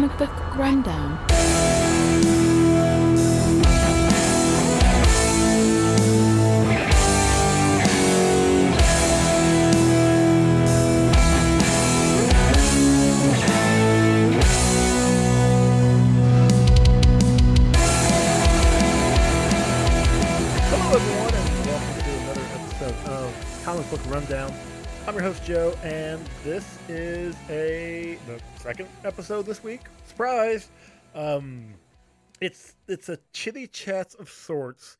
Comic Book Rundown. Hello, everyone, and welcome to another episode of Comic Book Rundown. I'm your host Joe, and this is a second episode this week. Surprise! Um, it's it's a chitty chat of sorts.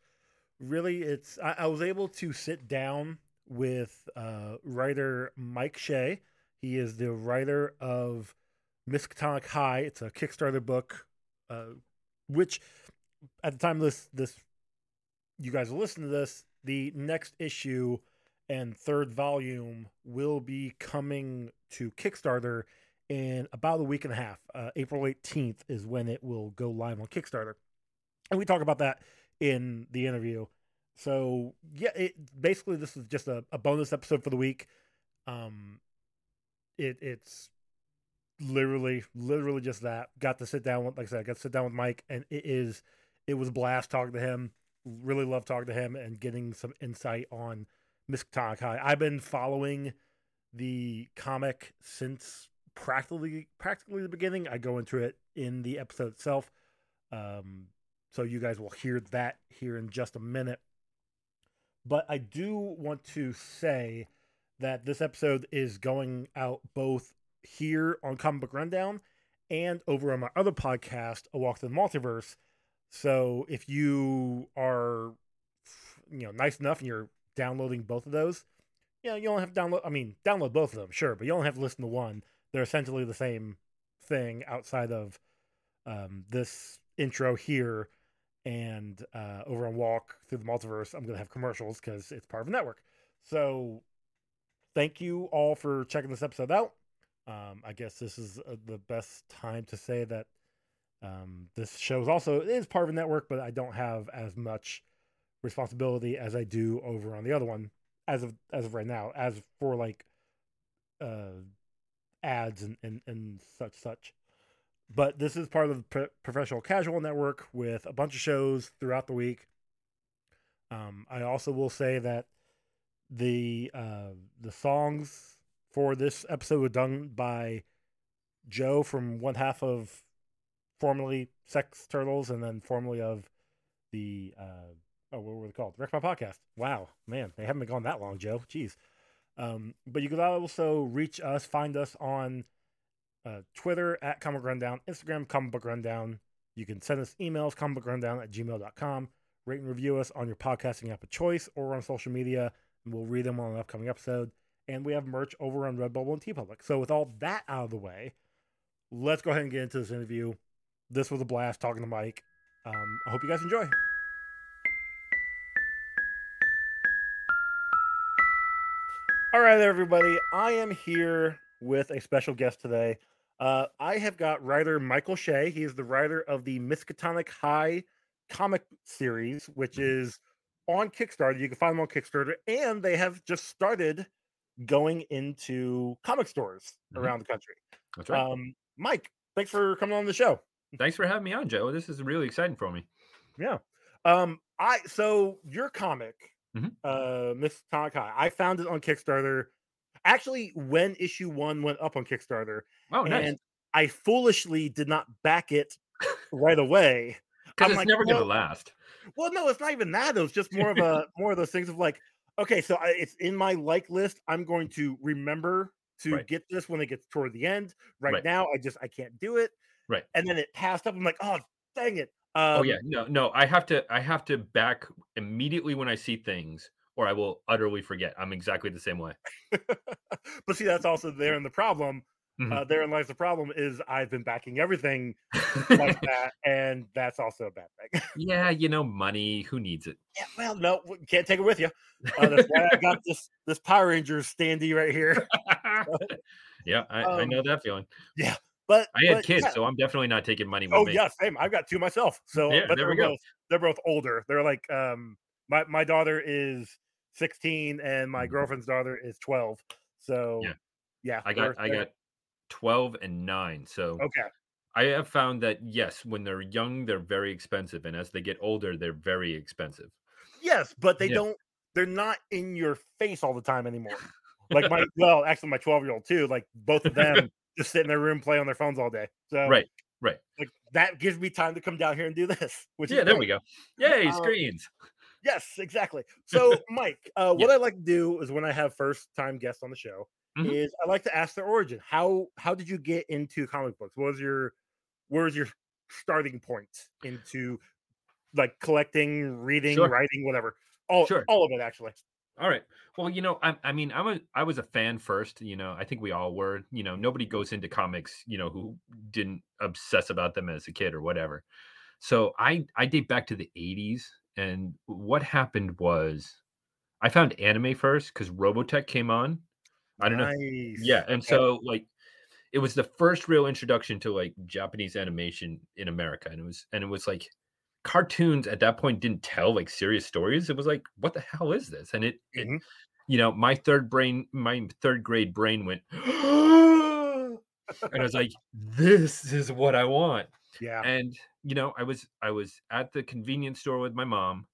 Really, it's I, I was able to sit down with uh, writer Mike Shea. He is the writer of Miskatonic High. It's a Kickstarter book, uh, which at the time this this you guys will listen to this, the next issue and third volume will be coming to Kickstarter in about a week and a half. Uh, April 18th is when it will go live on Kickstarter. And we talk about that in the interview. So, yeah, it basically this is just a, a bonus episode for the week. Um it it's literally literally just that. Got to sit down with like I said, I got to sit down with Mike and it is it was a blast talking to him really love talking to him and getting some insight on Miskatonic High. I've been following the comic since practically practically the beginning. I go into it in the episode itself. Um, so you guys will hear that here in just a minute. But I do want to say that this episode is going out both here on Comic Book Rundown and over on my other podcast, A Walk to the Multiverse. So if you are, you know, nice enough and you're downloading both of those, yeah, you only have to download. I mean, download both of them, sure, but you only have to listen to one. They're essentially the same thing outside of um, this intro here and uh, over on Walk Through the Multiverse. I'm gonna have commercials because it's part of a network. So thank you all for checking this episode out. Um, I guess this is uh, the best time to say that um, this show is also is part of a network, but I don't have as much responsibility as I do over on the other one as of as of right now. As for like uh, ads and, and and such such, but this is part of the Pro- professional casual network with a bunch of shows throughout the week. Um, I also will say that the uh, the songs for this episode were done by Joe from one half of formerly Sex Turtles and then formerly of the uh oh what were they called? Wreck My Podcast. Wow, man, they haven't been gone that long, Joe. Jeez. Um, but you can also reach us, find us on uh, Twitter at Comic Rundown, Instagram Comic Book Rundown. You can send us emails, comicbookrundown at gmail.com. Rate and review us on your podcasting app of choice or on social media, and we'll read them on an upcoming episode. And we have merch over on Redbubble and TeePublic. So with all that out of the way, let's go ahead and get into this interview this was a blast talking to Mike. Um, I hope you guys enjoy. All right, everybody. I am here with a special guest today. Uh, I have got writer Michael Shea. He is the writer of the Miskatonic High comic series, which is on Kickstarter. You can find them on Kickstarter, and they have just started going into comic stores Mhm. around the country. That's right. Um, Mike, thanks for coming on the show. Thanks for having me on, Joe. This is really exciting for me. Yeah. Um, I so your comic, Mhm. uh, Miskatonic I found it on Kickstarter. Actually, when issue one went up on Kickstarter, Oh, nice. and I foolishly did not back it right away. Because it's like, never going well- to last. Well, no, it's not even that. It was just more of a more of those things of like, okay, so I, it's in my like list. I'm going to remember to Right. get this when it gets toward the end. Right, Right. now, I just I can't do it. Right. And then it passed up. I'm like, oh, dang it. Um, oh yeah, no, no. I have to. I have to back immediately when I see things, or I will utterly forget. I'm exactly the same way. but see, that's also there in the problem. Mhm. Uh, therein lies the problem is I've been backing everything like that, and that's also a bad thing. yeah, you know, money. Who needs it? yeah, well, no, can't take it with you. Uh, that's why I got this this Power Rangers standee right here. yeah, I, I Um, know that feeling. But I had but, kids, yeah. so I'm definitely not taking money with Oh me. yeah, same. I've got two myself. So, Yeah, but there they're we go. both they're both older. They're like um my my daughter is 16 and my Mhm. girlfriend's daughter is 12. So Yeah. yeah, I got I got 12 and 9. So Okay. I have found that yes, when they're young, they're very expensive, and as they get older, they're very expensive. Yes, but they Yeah. don't. They're not in your face all the time anymore. Like my well, actually, my twelve year old too. Like both of them just sit in their room, play on their phones all day. So Right, right. like that gives me time to come down here and do this. Which Yeah, there we go. Yay, Um, screens. Yes, exactly. So, Mike, uh, what Yeah. I like to do is when I have first time guests on the show, Mhm. is I like to ask their origin. How how did you get into comic books? What was your what was your starting point into like collecting, reading, Sure. writing, whatever? All Sure. all of it actually. All right. Well, you know, I, I mean, I'm a, I was a fan first. You know, I think we all were. You know, nobody goes into comics, you know, who didn't obsess about them as a kid or whatever. So I, I date back to the '80s, and what happened was, I found anime first because Robotech came on. I don't know. Yeah, and so like, it was the first real introduction to like Japanese animation in America, and it was, and it was like, cartoons at that point didn't tell like serious stories. It was like, what the hell is this? And it, it Mhm. you know, my third brain, my third grade brain went, and I was like, this is what I want. yeah. And you know, I was I was at the convenience store with my mom,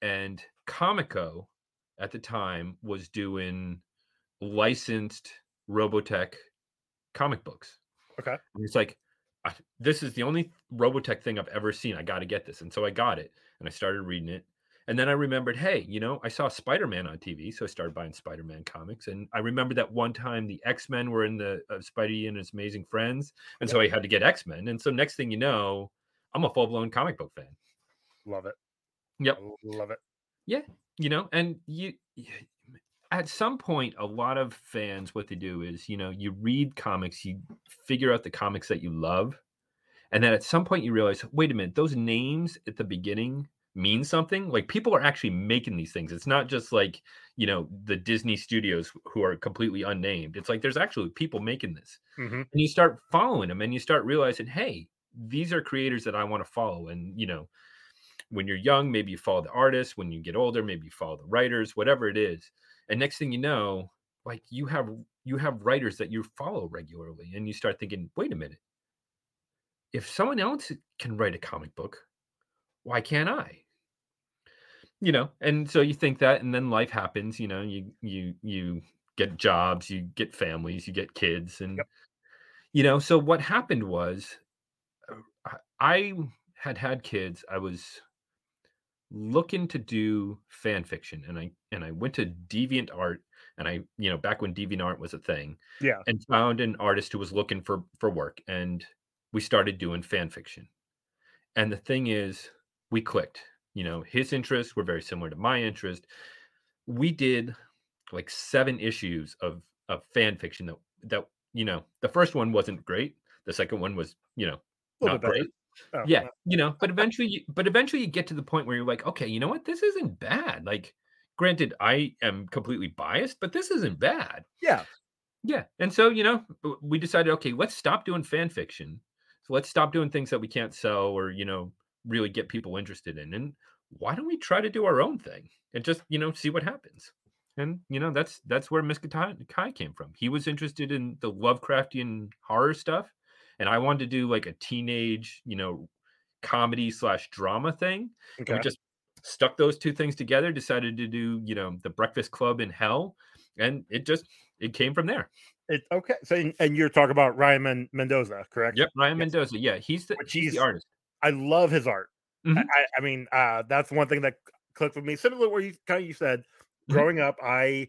and Comico at the time was doing licensed Robotech comic books. Okay. And it's like, I, this is the only Robotech thing I've ever seen. I got to get this. And so I got it and I started reading it. And then I remembered, hey, you know, I saw Spider Man on TV. So I started buying Spider Man comics. And I remember that one time the X Men were in the uh, Spidey and his amazing friends. And so I had to get X Men. And so next thing you know, I'm a full blown comic book fan. Love it. Yep. I Love it. Yeah. You know and you at some point a lot of fans what they do is you know you read comics you figure out the comics that you love and then at some point you realize wait a minute those names at the beginning mean something? Like people are actually making these things. It's not just like you know the disney studios who are completely unnamed. It's like there's actually people making this hmm and you start following them and you start realizing hey these are creators that i want to follow and you know when you're young maybe you follow the artists when you get older maybe you follow the writers whatever it is and next thing you know like you have you have writers that you follow regularly and you start thinking wait a minute if someone else can write a comic book why can't i you know and so you think that and then life happens you know you you you get jobs you get families you get kids and Yep. you know so what happened was uh, I- i had had kids i was looking to do fan fiction and i and i went to DeviantArt and i you know back when DeviantArt was a thing Yeah. and found an artist who was looking for for work and we started doing fan fiction. And the thing is we clicked you know his interests were very similar to my interest. We did like seven issues of of fan fiction that that you know the first one wasn't great the second one was you know not great Oh, yeah you know but eventually you, but eventually you get to the point where you're like okay you know what? This isn't bad. Like granted i am completely biased but this isn't bad. Yeah. yeah and so you know we decided okay let's stop doing fan fiction. So let's stop doing things that we can't sell or you know really get people interested in and why don't we try to do our own thing and just you know see what happens? And you know that's that's where Miska Kai came from. He was interested in the Lovecraftian horror stuff, and I wanted to do like a teenage, you know, comedy slash drama thing. Okay. we just stuck those two things together. Decided to do you know the Breakfast Club in Hell, and it just it came from there. It, okay. So and- you're talking about Ryan Men- Mendoza, correct? Yep, Ryan Yes. Mendoza. Yeah, he's the he's he's- the artist. I love his art. I, Mhm. I, I mean, uh, that's one thing that clicked with me. Similar to where you kind of you said, Mhm. growing up, I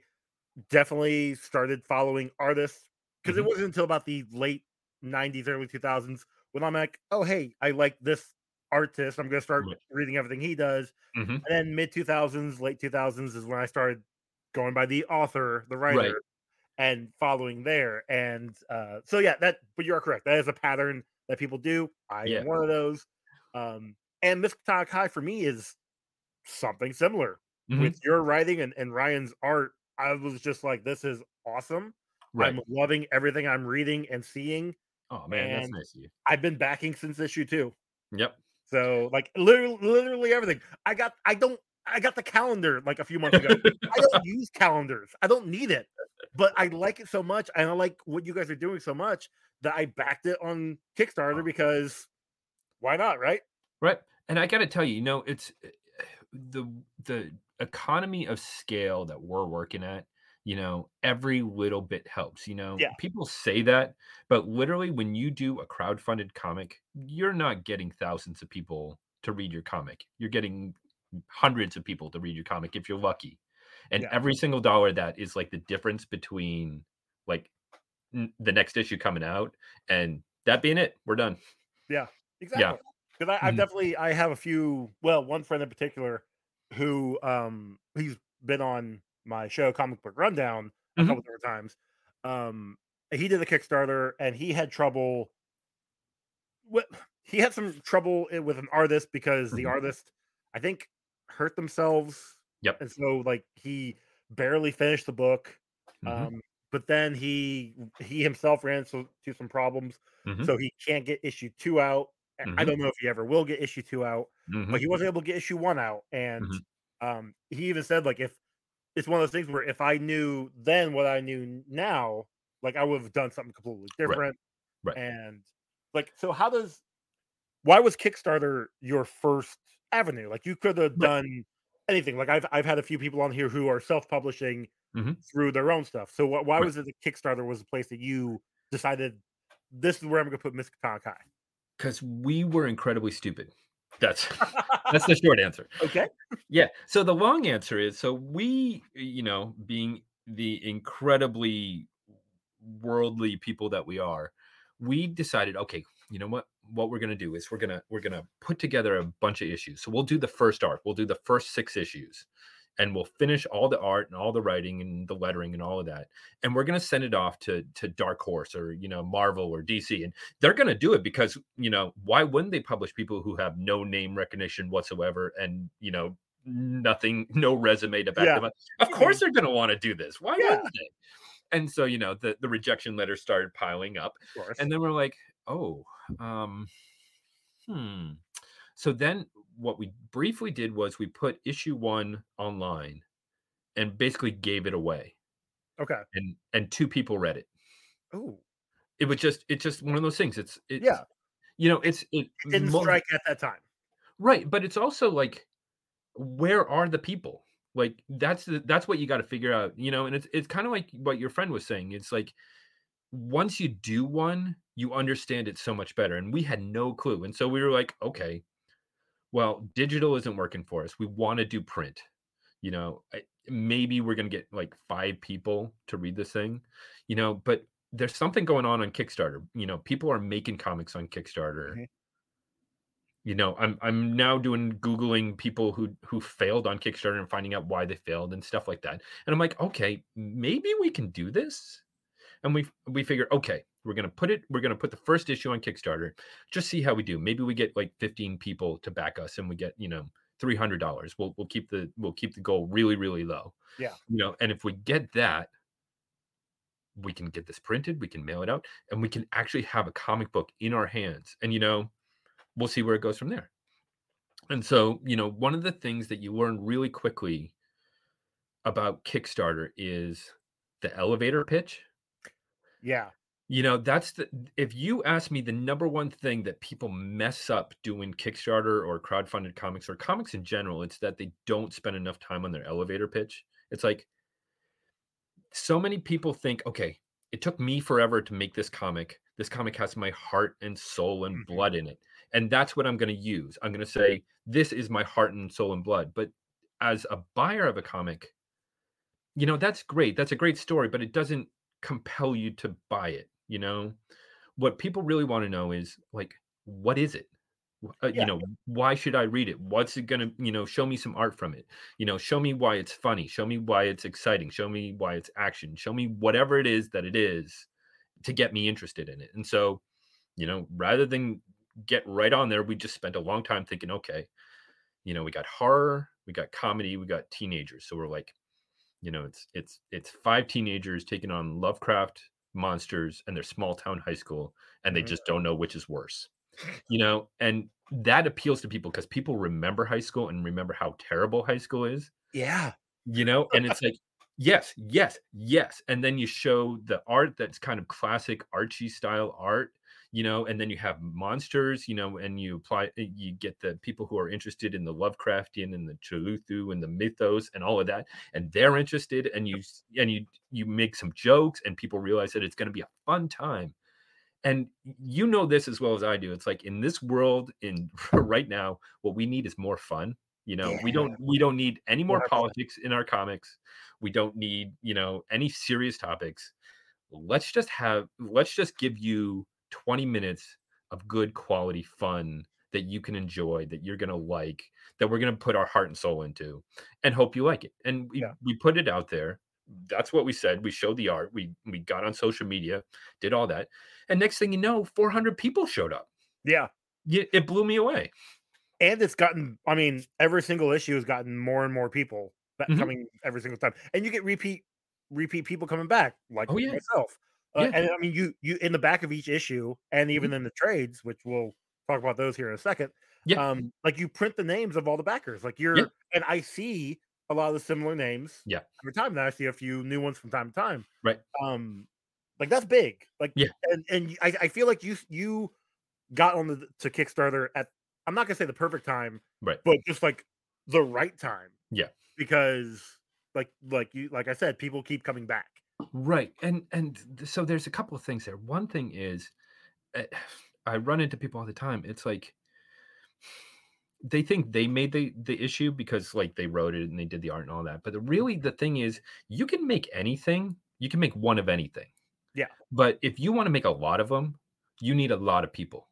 definitely started following artists because Mhm. it wasn't until about the late '90s, early 2000s when I'm like, oh hey, I like this artist. I'm gonna start Right. reading everything he does. Mhm. And then mid 2000s, late 2000s is when I started going by the author, the writer, and following there. And uh, so yeah, that. But you are correct. That is a pattern that people do. I Yeah. am one of those. Um, and Miss High for me is something similar Mhm. with your writing and, and Ryan's art. I was just like, this is awesome. Right. I'm loving everything I'm reading and seeing. Oh man, that's nice of you. I've been backing since issue two. Yep. So like literally, literally everything. I got. I don't. I got the calendar like a few months ago. I don't use calendars. I don't need it, but I like it so much, and I like what you guys are doing so much that I backed it on Kickstarter because why not, right? Right. And I got to tell you, you know, it's eh, the the economy of scale that we're working at, you know, every little bit helps, you know. Yeah. People say that, but literally when you do a crowdfunded comic, you're not getting thousands of people to read your comic. You're getting hundreds of people to read your comic if you're lucky. And Yeah. every single dollar that is like the difference between like n- the next issue coming out and that being it, we're done. Yeah exactly. yeah Because I've Mhm. definitely I have a few. Well, one friend in particular who um he's been on my show Comic Book Rundown a Mhm. couple different times. Um, he did a Kickstarter and he had trouble. What he had some trouble with an artist because the Mhm. artist, I think, hurt themselves. Yep. And so like he barely finished the book. Mhm. Um, but then he he himself ran into to some problems, Mhm. so he can't get issue two out. I- Mhm. don't know if he ever will get issue two out, but he wasn't able to get issue one out. And um, he even said like if it's one of those things where if I knew then what I knew now, like I would have done something completely different. Right. And like, so how does why was Kickstarter your first avenue? Like you could have Right. done anything. Like I've I've had a few people on here who are self publishing Mhm. through their own stuff. So wh- why Right. was it that Kickstarter was the place that you decided this is where I'm going to put Miss Kai? because we were incredibly stupid. That's that's the short answer. okay. Yeah. So the long answer is so we, you know, being the incredibly worldly people that we are, we decided, okay, you know what? What we're gonna do is we're gonna we're gonna put together a bunch of issues. So we'll do the first arc. We'll do the first six issues, and we'll finish all the art and all the writing and the lettering and all of that. And we're gonna send it off to to Dark Horse or you know Marvel or DC, and they're gonna do it because you know why wouldn't they publish people who have no name recognition whatsoever and you know nothing, no resume to back Yeah. them up? Of course they're gonna want to do this. Why Yeah. wouldn't they? And so you know the the rejection letters started piling up, Of course. and then we're like, oh, um, hmm. So then what we briefly did was we put issue one online and basically gave it away, okay. and and two people read it. Oh, It was just it's just one of those things. It's it's, yeah. you know it's it It didn't mo- strike at that time. right, but it's also like where are the people? Like that's the, that's what you got to figure out, you know. And it's it's kind of like what your friend was saying. It's like once you do one, you understand it so much better. And we had no clue. And so we were like, okay, well, digital isn't working for us. We want to do print. You know, I- maybe we're going to get like five people to read this thing, you know, but there's something going on on Kickstarter. You know, people are making comics on Kickstarter. Mhm. You know, I'm I'm now doing googling people who who failed on Kickstarter and finding out why they failed and stuff like that. And I'm like, okay, maybe we can do this and we we figure okay we're gonna put it we're gonna put the first issue on kickstarter just see how we do maybe we get like 15 people to back us and we get you know $300 we'll we'll keep the we'll keep the goal really really low Yeah. you know and if we get that we can get this printed we can mail it out and we can actually have a comic book in our hands and you know we'll see where it goes from there and so you know one of the things that you learn really quickly about kickstarter is the elevator pitch Yeah. You know, that's the if you ask me the number one thing that people mess up doing Kickstarter or crowdfunded comics or comics in general, it's that they don't spend enough time on their elevator pitch. It's like so many people think, okay, it took me forever to make this comic. This comic has my heart and soul and Mhm. blood in it. And that's what I'm going to use. I'm going to say, this is my heart and soul and blood. But as a buyer of a comic, you know, that's great. That's a great story, but it doesn't compel you to buy it. You know, what people really want to know is like, what is it? Uh, Yeah. You know, why should I read it? What's it gonna, you know, show me some art from it? You know, show me why it's funny. Show me why it's exciting. Show me why it's action. Show me whatever it is that it is to get me interested in it. And so, you know, rather than get right on there, we just spent a long time thinking, okay, you know, we got horror, we got comedy, we got teenagers. So we're like, you know, it's it's it's five teenagers taking on Lovecraft monsters and their small town high school, and they Mhm. just don't know which is worse. You know, and that appeals to people because people remember high school and remember how terrible high school is Yeah. you know and it's like Yes, yes, yes. And then you show the art that's kind of classic Archie style art, you know, and then you have monsters, you know, and you apply, eh, you get the people who are interested in the Lovecraftian and the Cthulhu and the mythos and all of that, and they're interested, and you and you you make some jokes, and people realize that it's going to be a fun time. And you know this as well as I do. It's like in this world, in right now, what we need is more fun. You know, we don't we don't need any more politics in our comics. We don't need, you know, any serious topics. Let's just have let's just give you 20 minutes of good quality fun that you can enjoy, that you're gonna like, that we're gonna put our heart and soul into, and hope you like it. And we Yeah. we put it out there. That's what we said. We showed the art. We we got on social media, did all that, and next thing you know, 400 people showed up. Yeah. It blew me away. And it's gotten, I mean, every single issue has gotten more and more people that Mhm. coming every single time. And you get repeat repeat people coming back, like Oh, yeah. myself. Uh, Yeah. And I mean, you you in the back of each issue, and even Mhm. in the trades, which we'll talk about those here in a second. Yeah. Um, like you print the names of all the backers. Like you're, and I see a lot of the similar names. Yeah. Every time, then I see a few new ones from time to time. Right. Um, like that's big. Like Yeah. and and I, I feel like you you got on the to Kickstarter at I'm not gonna say the perfect time, Right. but just like the right time. Yeah. Because like like you like I said, people keep coming back. Right. And and th- so there's a couple of things there. One thing is uh, I run into people all the time. It's like they think they made the the issue because like they wrote it and they did the art and all that. But the, really the thing is you can make anything. You can make one of anything. Yeah. But if you want to make a lot of them, you need a lot of people.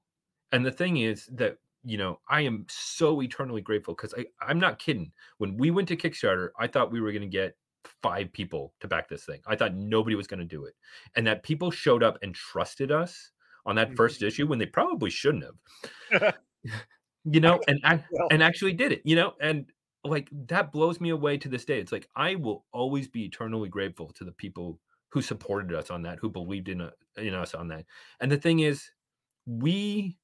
And the thing is that you know, I am so eternally grateful because I I'm not kidding. When we went to Kickstarter, I thought we were going to get five people to back this thing. I thought nobody was going to do it. And that people showed up and trusted us on that Mhm. first issue when they probably shouldn't have. you know, and I, and actually did it, you know, and like that blows me away to this day. It's like I will always be eternally grateful to the people who supported us on that, who believed in, uh, in us on that. And the thing is, we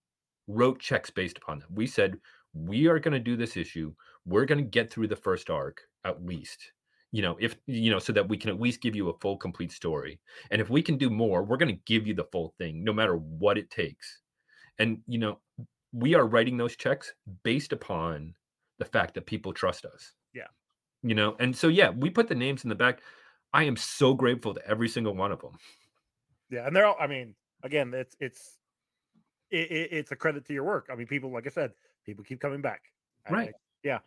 wrote checks based upon that. We said, we are going to do this issue. We're going to get through the first arc at least, you know, if, you know, so that we can at least give you a full, complete story. And if we can do more, we're going to give you the full thing, no matter what it takes. And, you know, we are writing those checks based upon the fact that people trust us. Yeah. You know, and so, yeah, we put the names in the back. I am so grateful to every single one of them. yeah, and they're all I mean, again, it's it's it, it, it's a credit to your work. I mean, people like I said, people keep coming back. Right. I- yeah.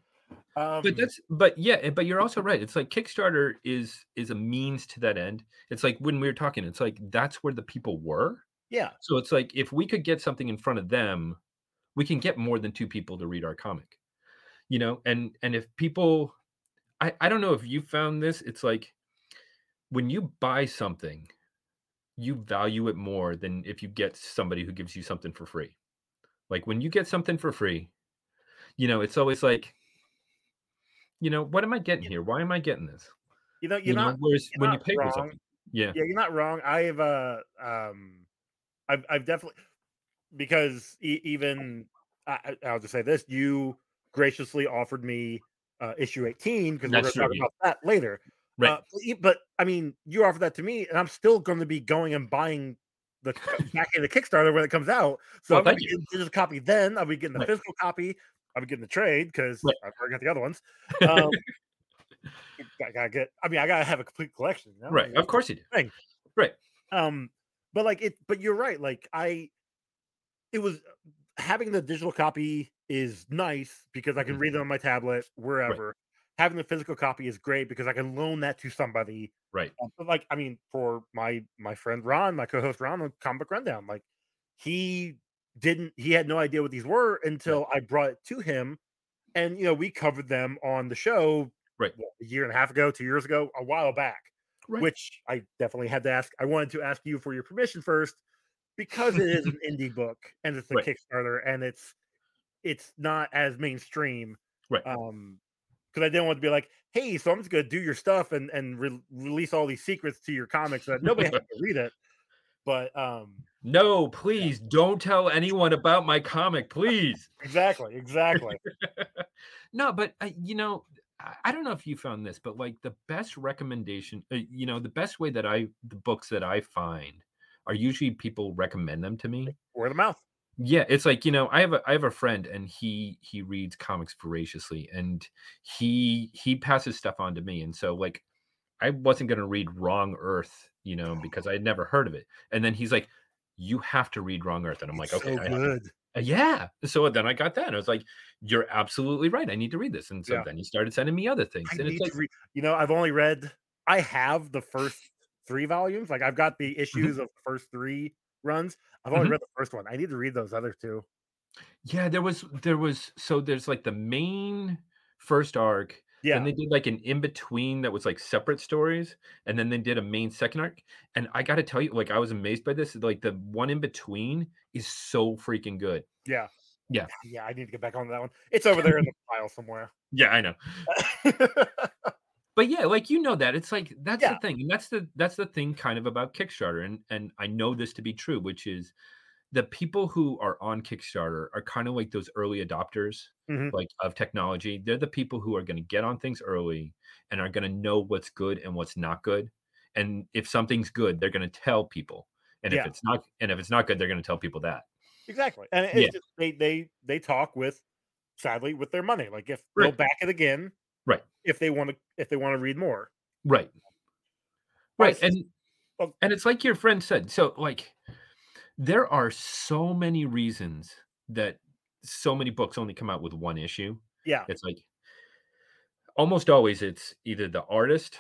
Um but that's but yeah but you're also right it's like kickstarter is is a means to that end it's like when we were talking it's like that's where the people were yeah. so it's like if we could get something in front of them we can get more than two people to read our comic you know and and if people i i don't know if you found this it's like when you buy something you value it more than if you get somebody who gives you something for free like when you get something for free you know it's always like you know what am i getting here why am i getting this You know, you're you know not whereas you're when you not pay for wrong. something yeah yeah, you're not wrong. I've uh um I've I've definitely because e- even I, I- I'll just say this: you graciously offered me uh, issue 18 because we're going to talk yeah. about that later. right Uh, but, but I mean, you offered that to me, and I'm still going to be going and buying the back in the Kickstarter when it comes out. So Well, I'm going to be getting copy then. I'll be getting the Right. physical copy. Be getting the trade because Right. I've already got the other ones. Um, I gotta get. I mean, I gotta have a complete collection. you know? right of course you do thing. right Um, but like it, but you're right. Like I, it was having the digital copy is nice because I can Mhm. read it on my tablet wherever. Having the physical copy is great because I can loan that to somebody. right Um, But like, I mean, for my my friend Ron, my co-host Ron on Comic Rundown, like he didn't, he had no idea what these were until I brought it to him, and you know, we covered them on the show Right. what, a year and a half ago, two years ago, a while back right which I definitely had to ask. I wanted to ask you for your permission first because it is an indie book and it's a Right. Kickstarter and it's it's not as mainstream. Right. Um, because I didn't want to be like, hey, so I'm just gonna do your stuff and and re- release all these secrets to your comics so that nobody has to read it. But um, no please don't tell anyone about my comic please exactly, exactly. no but I, you know I- don't know if you found this, but like the best recommendation, uh, you know, the best way that I the books that I find are usually people recommend them to me. Word of mouth. Yeah, it's like, you know, I have a I have a friend and he he reads comics voraciously and he he passes stuff on to me. And so like I wasn't going to read Wrong Earth, you know, because I had never heard of it. And then he's like, "You have to read Wrong Earth." And I'm like, It's "Okay, so I good. Uh, yeah." So then I got that. And I was like, "You're absolutely right. I need to read this." And so Yeah. then he started sending me other things. I and it's like, read. You know, I've only read. I have the first three volumes. Like I've got the issues of the first three runs. I've only Mhm. read the first one. I need to read those other two. yeah, there was there was so there's like the main first arc Yeah, Then they did like an in between that was like separate stories, and then they did a main second arc. And I got to tell you, like I was amazed by this. Like the one in between is so freaking good. yeah, Yeah. yeah. I need to get back on that one. It's over there in the file somewhere. Yeah, I know. But yeah, like you know that it's like that's Yeah. the thing, and that's the that's the thing kind of about Kickstarter, and and I know this to be true, which is the people who are on Kickstarter are kind of like those early adopters, Mhm. like of technology. They're the people who are going to get on things early and are going to know what's good and what's not good. And if something's good, they're going to tell people. And Yeah. if it's not, and if it's not good, they're going to tell people that. exactly, and it's Yeah. just, they they they talk with, sadly, with their money. Like if they'll back it again, Right. If they want to, if they want to read more, Right. Right, Right. And well- and it's like your friend said. So like there are so many reasons that so many books only come out with one issue. yeah, It's like almost always it's either the artist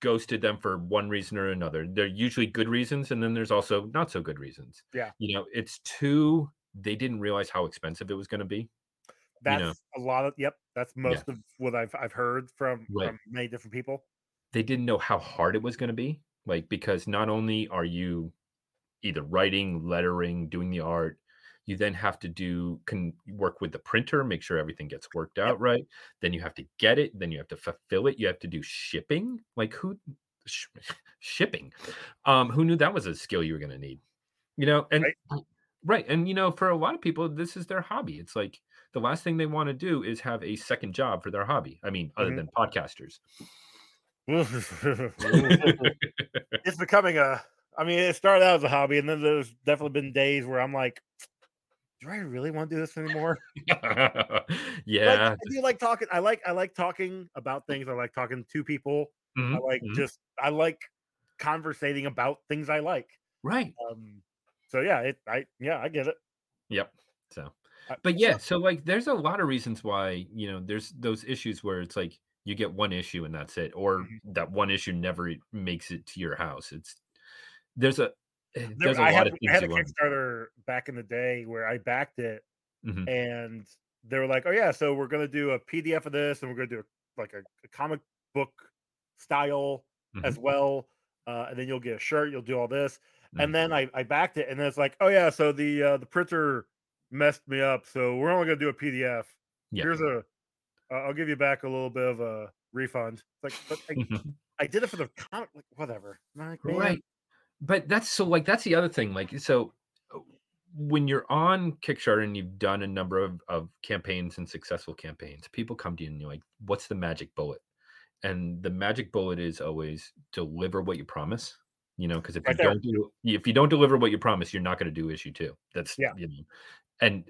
ghosted them for one reason or another. They're usually good reasons, and then there's also not so good reasons. Yeah. You know, it's too they didn't realize how expensive it was going to be. that's know. a lot of. Yep, that's most of what I've I've heard from Right. from many different people. they didn't know how hard it was going to be like because not only are you either writing lettering doing the art. You then have to do can work with the printer make sure everything gets worked out right. Then you have to get it then you have to fulfill it you have to do shipping. Like who sh- shipping? Um who knew that was a skill you were going to need? You know and Right. right and you know for a lot of people this is their hobby. It's like the last thing they want to do is have a second job for their hobby. I mean other Mhm. than podcasters. It's becoming a. I mean, it started out as a hobby, and then there's definitely been days where I'm like, do I really want to do this anymore? Like, yeah. I do like talking. I like I like talking about things. I like talking to people. I Mhm, like mhm. just I like conversating about things I like. right. Um, so yeah, it I yeah I get it. Yep. So, but yeah, so like there's a lot of reasons why, you know, there's those issues where it's like you get one issue and that's it, or Mhm. that one issue never makes it to your house. It's there's a eh, there's a I lot had of I had a things learn. Kickstarter back in the day where I backed it, Mhm, and they were like, "Oh yeah, so we're gonna do a PDF of this, and we're gonna do a, like a, a comic book style as mhm, well, uh, and then you'll get a shirt, you'll do all this." Mhm. And then I, I backed it, and then it's like, "Oh yeah, so the uh, the printer messed me up, so we're only gonna do a PDF. Yeah. Here's a, uh, I'll give you back a little bit of a refund." It's like, I. I did it for the comic, like, whatever. Like, Right. But that's so like that's the other thing. Like so uh, when you're on Kickstarter and you've done a number of, of campaigns and successful campaigns, people come to you and you're like, what's the magic bullet? And the magic bullet is always deliver what you promise. You know, because if Right you there. don't do if you don't deliver what you promise, you're not going to do issue two. That's Yeah. you know, and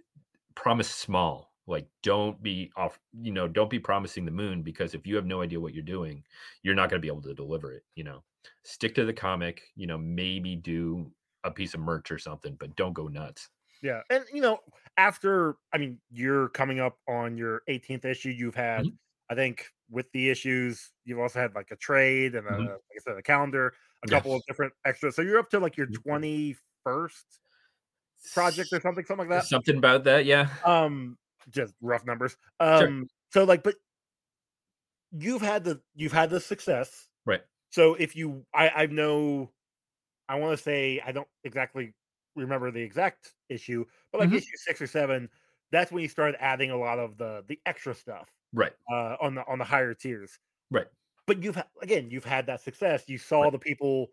promise small. Like don't be off, you know, don't be promising the moon because if you have no idea what you're doing, you're not going to be able to deliver it, you know stick to the comic you know maybe do a piece of merch or something but don't go nuts Yeah, and you know, after I mean, you're coming up on your 18th issue. You've had, Mhm. I think, with the issues, you've also had like a trade and a, Mhm. like I said, a calendar, a couple of different extras. So you're up to like your Mhm. 21st project or something, something like that. something about that yeah Um, just rough numbers. Um, so like, but you've had the you've had the success. right So if you, I I know, I want to say I don't exactly remember the exact issue, but like Mhm. issue six or seven, that's when you started adding a lot of the the extra stuff right uh, on the on the higher tiers. right But you've again, you've had that success. You saw Right. the people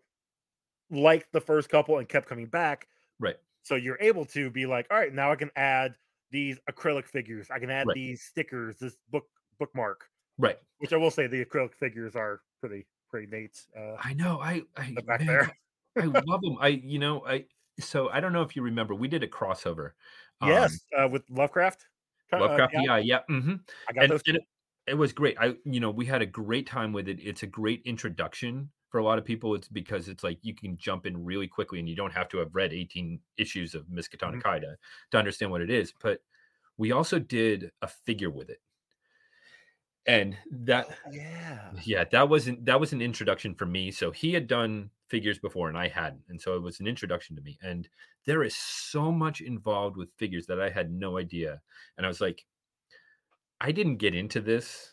liked the first couple and kept coming back. right So you're able to be like, all right, now I can add these acrylic figures. I can add Right. these stickers, this book bookmark. Right. Which I will say, the acrylic figures are pretty neat. Uh, I know. I I the back man, there. I love them. I you know I so I don't know if you remember we did a crossover. Um, yes, uh, with Lovecraft. Uh, Lovecraft yeah, yeah yeah. hmm I got and, those. and it, it was great. I you know we had a great time with it. It's a great introduction for a lot of people. It's because it's like you can jump in really quickly and you don't have to have read 18 issues of Miskatonic Mhm. Haida to understand what it is. But we also did a figure with it, and that oh, yeah. yeah that wasn't that was an introduction for me. So he had done figures before and I hadn't, and so it was an introduction to me. And there is so much involved with figures that I had no idea. And I was like, I didn't get into this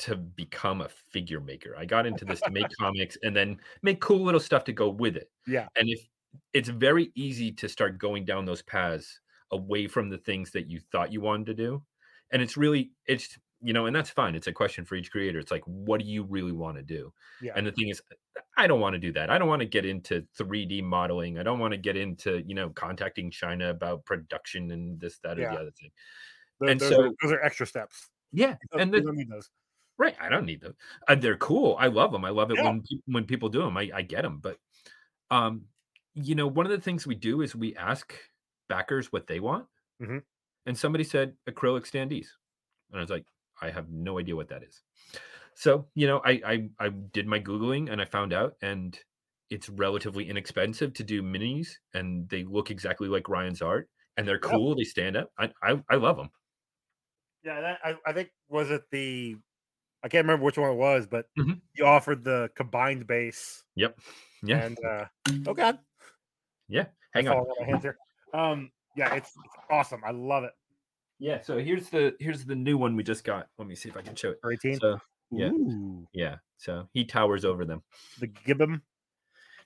to become a figure maker. I got into this to make comics and then make cool little stuff to go with it. Yeah. And if it's very easy to start going down those paths away from the things that you thought you wanted to do. And it's really it's you know, and that's fine. It's a question for each creator. It's like, what do you really want to do? Yeah. And the thing is, I don't want to do that. I don't want to get into 3D modeling. I don't want to get into, you know, contacting China about production and this, that, or Yeah. the other thing. Those, and those so- are, those are extra steps. Yeah. Those- And the, don't need those. Right. I don't need them. Uh, they're cool. I love them. I love it Yeah. when when people do them. I, I get them. But um, you know, one of the things we do is we ask backers what they want. Mhm. And somebody said acrylic standees, and I was like, I have no idea what that is. So you know, I I, I did my googling and I found out, and it's relatively inexpensive to do minis, and they look exactly like Ryan's art, and they're cool. They stand up. I I, I love them. Yeah, that, I, I think was it the I can't remember which one it was, but Mhm. you offered the combined base Yep. Yeah. and uh oh god, yeah. Hang I'm on. falling out of my hands here. Um, yeah, it's, it's awesome. I love it. Yeah, so here's the here's the new one we just got. Let me see if I can show it. 18. So yeah. Ooh, yeah, so he towers over them. the Gibbon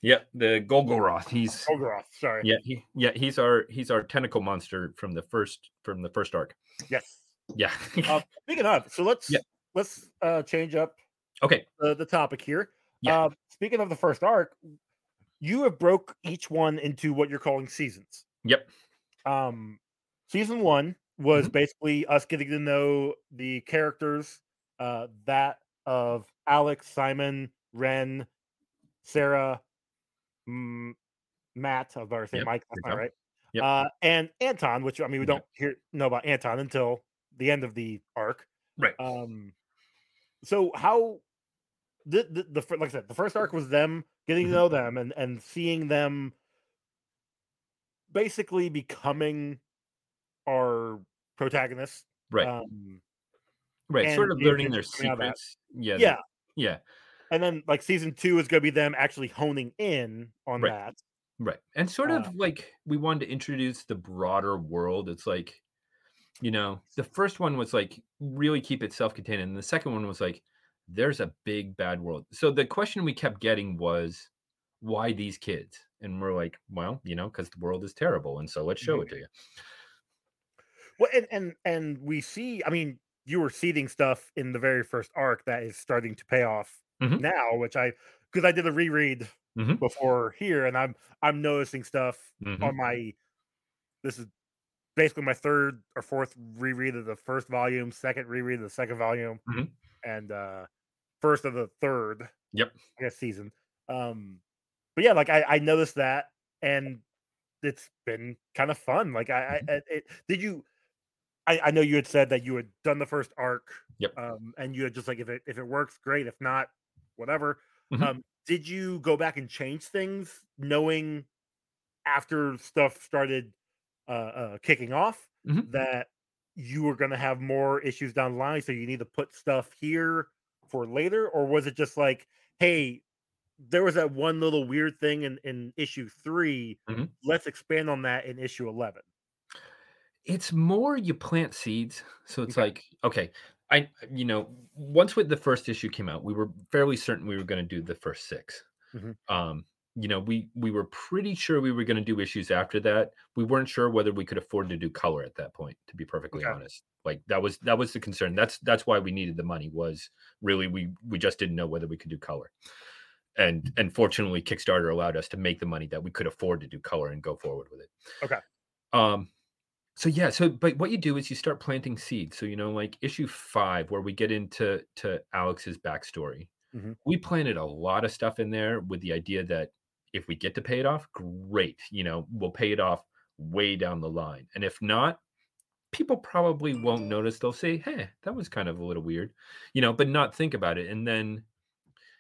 Yep, the Golgoroth. He's Golgoroth. Sorry. yeah, he yeah, he's our he's our tentacle monster from the first from the first arc. Yes. Yeah. Uh, speaking of, so let's Yeah. let's uh change up okay. the, the topic here. Yeah. Uh, speaking of the first arc, you have broke each one into what you're calling seasons. Yep. Um, season one was Mhm. basically us getting to know the characters, uh, that of Alex, Simon, Ren, Sarah, mm, Matt. I was about to say Yep, Mike. That's not right. Yep. Uh, and Anton, which I mean, we don't hear know about Anton until the end of the arc. Right. Um, so how the, the the like I said, the first arc was them getting Mhm. to know them and and seeing them basically becoming our protagonists. right. Um, right. Sort of learning their adventures coming out of that. secrets. Yeah. yeah, Yeah. and then like season two is going to be them actually honing in on Right. that. Right. And sort Uh, of like we wanted to introduce the broader world. It's like, you know, the first one was like really keep it self contained. And the second one was like, there's a big bad world. So the question we kept getting was, why these kids? And we're like, well, you know, because the world is terrible. And so let's show it to you. Well, and and and we see. I mean, you were seeding stuff in the very first arc that is starting to pay off Mhm. now, which I because I did a reread Mhm. before here, and I'm I'm noticing stuff Mhm. on my. This is basically my third or fourth reread of the first volume, second reread of the second volume, Mhm. and uh first of the third. Yep. I guess season. Um, but yeah, like I I noticed that, and it's been kind of fun. Like I, Mm-hmm. I it, did you. I, I know you had said that you had done the first arc, Yep. um, and you had just like if it if it works, great. If not, whatever. Mhm. Um, did you go back and change things, knowing after stuff started uh, uh kicking off Mhm. that you were going to have more issues down the line, so you need to put stuff here for later, or was it just like, hey, there was that one little weird thing in in issue 3 Mhm. Let's expand on that in issue eleven. It's more you plant seeds. So it's Okay. like, okay, I, you know, once with the first issue came out, we were fairly certain we were going to do the first 6 Mhm. Um, you know, we we were pretty sure we were going to do issues after that. We weren't sure whether we could afford to do color at that point, to be perfectly Okay. honest. Like that was that was the concern. That's that's why we needed the money was really we we just didn't know whether we could do color. And and fortunately Kickstarter allowed us to make the money that we could afford to do color and go forward with it. Okay. Um So yeah, so but what you do is you start planting seeds. So you know, like issue five, where we get into to Alex's backstory, Mhm. we planted a lot of stuff in there with the idea that if we get to pay it off, great. You know, we'll pay it off way down the line, and if not, people probably won't notice. They'll say, "Hey, that was kind of a little weird," you know, but not think about it. And then,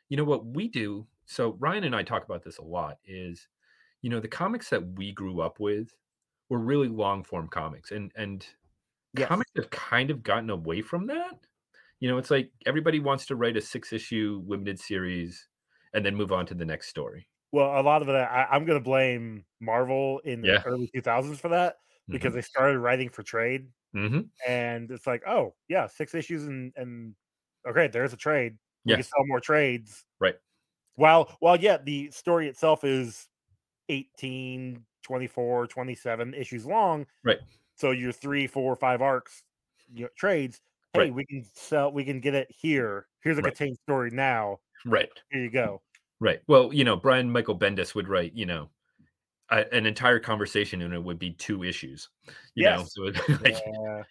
you know, what we do. So Ryan and I talk about this a lot. Is you know the comics that we grew up with were really long form comics and and Yes. comics have kind of gotten away from that you know it's like everybody wants to write a six issue limited series and then move on to the next story Well, a lot of that, I, I'm going to blame Marvel in the Yeah. early 2000s for that because they started writing for trade, hmm and it's like, oh yeah, six issues and and okay, there's a trade. We Yeah. can sell more trades. Right. While while yeah, the story itself is 18, 24, 27 issues long. Right. So your three, four, five arcs, you know, trades. Hey, Right. we can sell. We can get it here. Here's a Right. contained story now. right Here you go. right well you know brian michael bendis would write you know a, an entire conversation and it would be two issues you know so it, like, Yeah.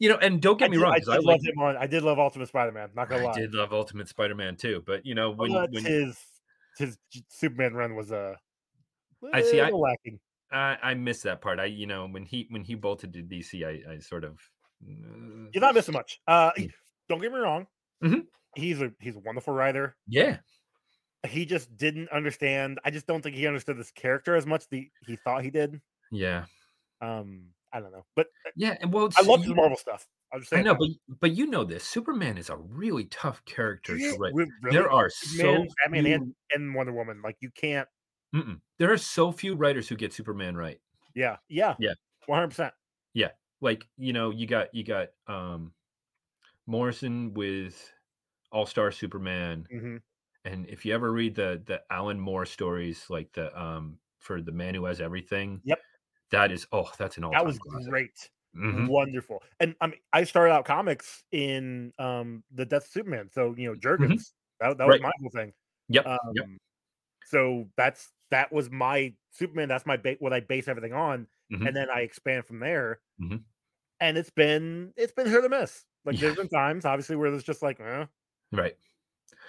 you know and don't I get me did, wrong I did I, love like, him on. I did love Ultimate Spider-Man. Not gonna I lie. did love ultimate spider-man too but you know when, when his his Superman run was a I see, I- lacking. I, I miss that part. I, you know, when he when he bolted to DC, I, I sort of. uh, You're not missing much. Uh, Mm. don't get me wrong. Mhm. He's a he's a wonderful writer. yeah, He just didn't understand. I just don't think he understood this character as much the he thought he did. yeah, Um, I don't know, but yeah. And well, I love his Marvel stuff. I'm just I know, that. but but you know this. Superman is a really tough character Yeah, to write. really, There are Superman, so Batman, few, and, and Wonder Woman. Like you can't. Mm-mm. there are so few writers who get Superman right. Yeah, yeah, Yeah. one hundred percent. Yeah. Like you know, you got you got um Morrison with All Star Superman, Mm-hmm. and if you ever read the the Alan Moore stories, like the um for the man who has everything. Yep. That is oh, that's an all That was great. Mhm. wonderful. And I mean, I started out comics in um the Death of Superman. So you know, Jurgens. That, that was Mm-hmm. My whole thing. Yep. Um, yep. So that's that was my Superman. That's my ba- what I base everything on, Mhm. and then I expand from there. Mhm. And it's been it's been hit or miss. Like Yeah. there's been times, obviously, where there's just like, eh. Right.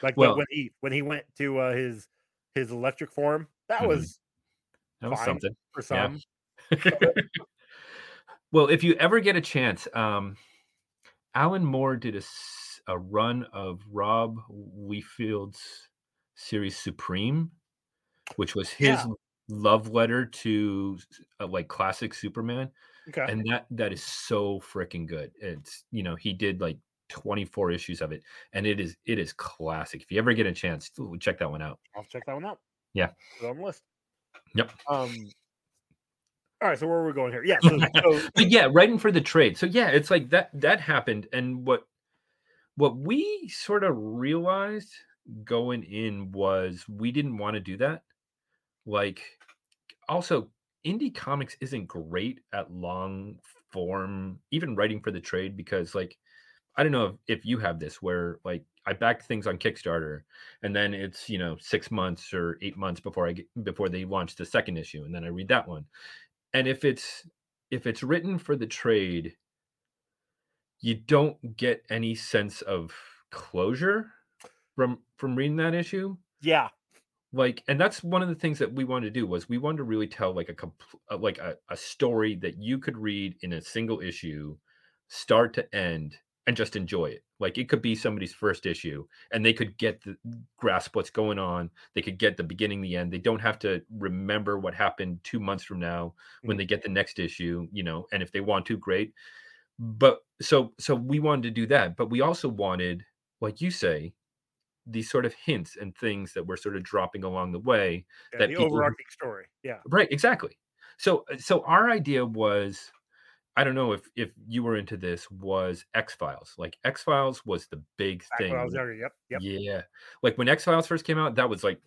like Well- when he when he went to uh, his his electric form. That Mhm. was That was something. for Yeah. some. well, if you ever get a chance, um, Alan Moore did a, a run of Rob Liefeld's series Supreme, which was his Yeah. love letter to uh, like classic Superman, Okay. and that that is so freaking good. It's you know he did like 24 issues of it, and it is it is classic. If you ever get a chance, check that one out. I'll check that one out. Yeah. Put on the list. Yep. Um. All right. So where are we going here? Yeah. So, so but yeah, writing for the trade. So yeah, it's like that that happened, and what what we sort of realized going in was we didn't want to do that. Like, also, indie comics isn't great at long form, even writing for the trade, because like I don't know if, if you have this where like I back things on Kickstarter and then it's you know six months or eight months before I get before they launch the second issue and then I read that one. And if it's if it's written for the trade, you don't get any sense of closure from from reading that issue yeah. Like and that's one of the things that we wanted to do was we wanted to really tell like a uh, like a, a story that you could read in a single issue start to end and just enjoy it. Like it could be somebody's first issue and they could get the grasp what's going on. They could get the beginning the end. They don't have to remember what happened two months from now when Mhm. they get the next issue you know and if they want to great. But so so we wanted to do that but we also wanted like you say these sort of hints and things that we're sort of dropping along the way yeah that the people overarching story. Yeah. right exactly so uh, so our idea was i don't know if if you were into this was x files like x files was the big Back thing was. Yep. Yep. yeah like when x files first came out that was like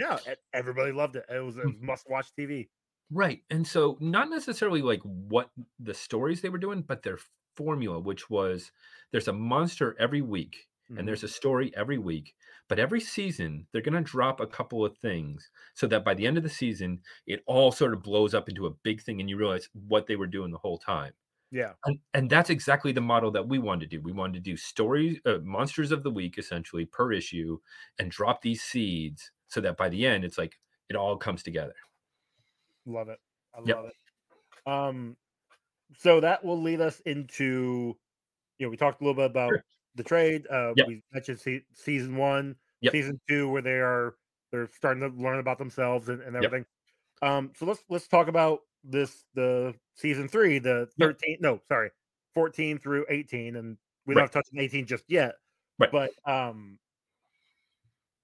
Yeah. Everybody loved it. It was a Mm. must watch TV. Right. And so not necessarily like what the stories they were doing, but their formula, which was there's a monster every week. And there's a story every week. But every season, they're going to drop a couple of things so that by the end of the season, it all sort of blows up into a big thing and you realize what they were doing the whole time. yeah, And, and that's exactly the model that we wanted to do. We wanted to do stories, uh, monsters of the week, essentially per issue, and drop these seeds so that by the end, it's like it all comes together. love it. I Yep. love it. Um, so that will lead us into, you know, we talked a little bit about Sure. The trade. Uh, Yep. we mentioned se- season one, Yep. season two, where they are they're starting to learn about themselves and, and Yep. everything. Um, so let's let's talk about this the season three, the Yep. thirteen. No, sorry, fourteen through eighteen, and we don't have touched on eighteen just yet. Right. But um,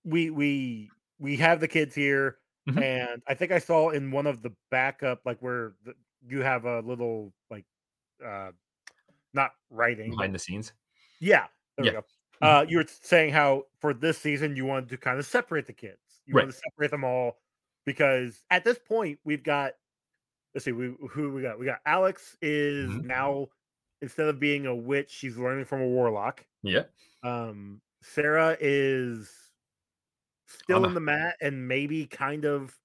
we we we have the kids here, Mhm. and I think I saw in one of the backup, like where the, you have a little like, uh, not writing, Behind the scenes. yeah, there Yeah. we go. Uh, you were saying how for this season you wanted to kind of separate the kids. You Right. want to separate them all because at this point we've got. Let's see, we who we got. We got Alex is Mhm. now instead of being a witch, she's learning from a warlock. Yeah. Um, Sarah is still in a- the mat and maybe kind of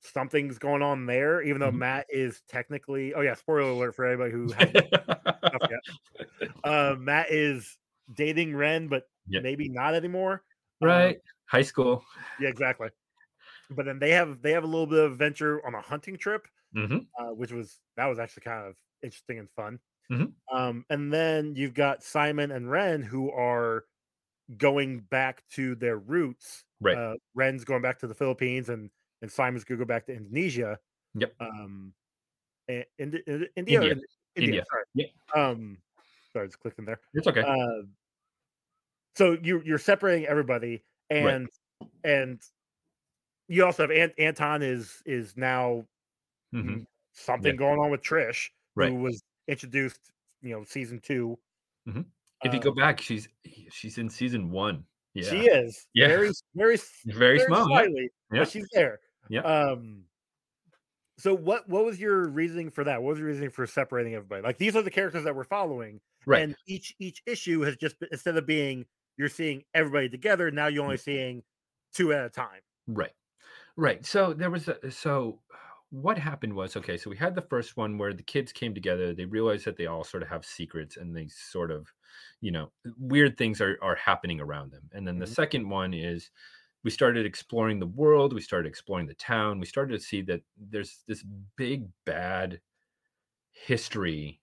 something's going on there, even though Mhm. Matt is technically. Oh yeah, spoiler alert for anybody who hasn't. Uh, Matt is dating Ren, but Yep. maybe not anymore. Um, right. High school. yeah, exactly. But then they have they have a little bit of adventure on a hunting trip, hmm uh, which was that was actually kind of interesting and fun. Mhm. Um, and then you've got Simon and Ren who are going back to their roots. Right. Uh, Ren's going back to the Philippines, and and Simon's going to go back to Indonesia. Yep. Um, and, Indi- Indi- India, India. or India, India. sorry. Yep. Um, sorry, just clicked in there. It's okay. Uh, so you you're separating everybody, and and you also have Ant- Anton is is now Mhm. something going on with Trish, Right. who was introduced, you know, season two. If you Uh, go back, she's she's in season one. Yeah. she is Yeah. very very s- Very small. Yeah. slightly, Yeah. but she's there. Yeah. Um. So what what was your reasoning for that? What was your reasoning for separating everybody? Like these are the characters that we're following, Right. and each each issue has just been, instead of being you're seeing everybody together, now you're Mm. only seeing two at a time. Right. Right. So there was a so what happened was okay, so we had the first one where the kids came together, they realized that they all sort of have secrets and they sort of, you know, weird things are are happening around them. And then the Mhm. second one is we started exploring the world, we started exploring the town, we started to see that there's this big bad history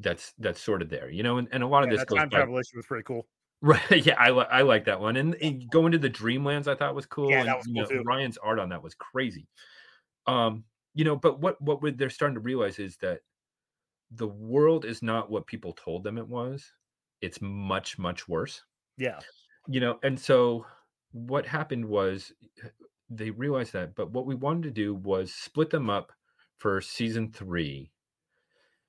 that's that's sort of there, you know, and, and a lot of this that time travel issue was pretty cool. Right. Yeah, I, li- I like that one. And, and going to the Dreamlands, I thought was cool. Yeah, and, that was you cool know. Ryan's art on that was crazy. Um, you know, but what what they're starting to realize is that the world is not what people told them it was. It's much much worse. Yeah. You know, and so what happened was uh, they realized that, but what we wanted to do was split them up for season three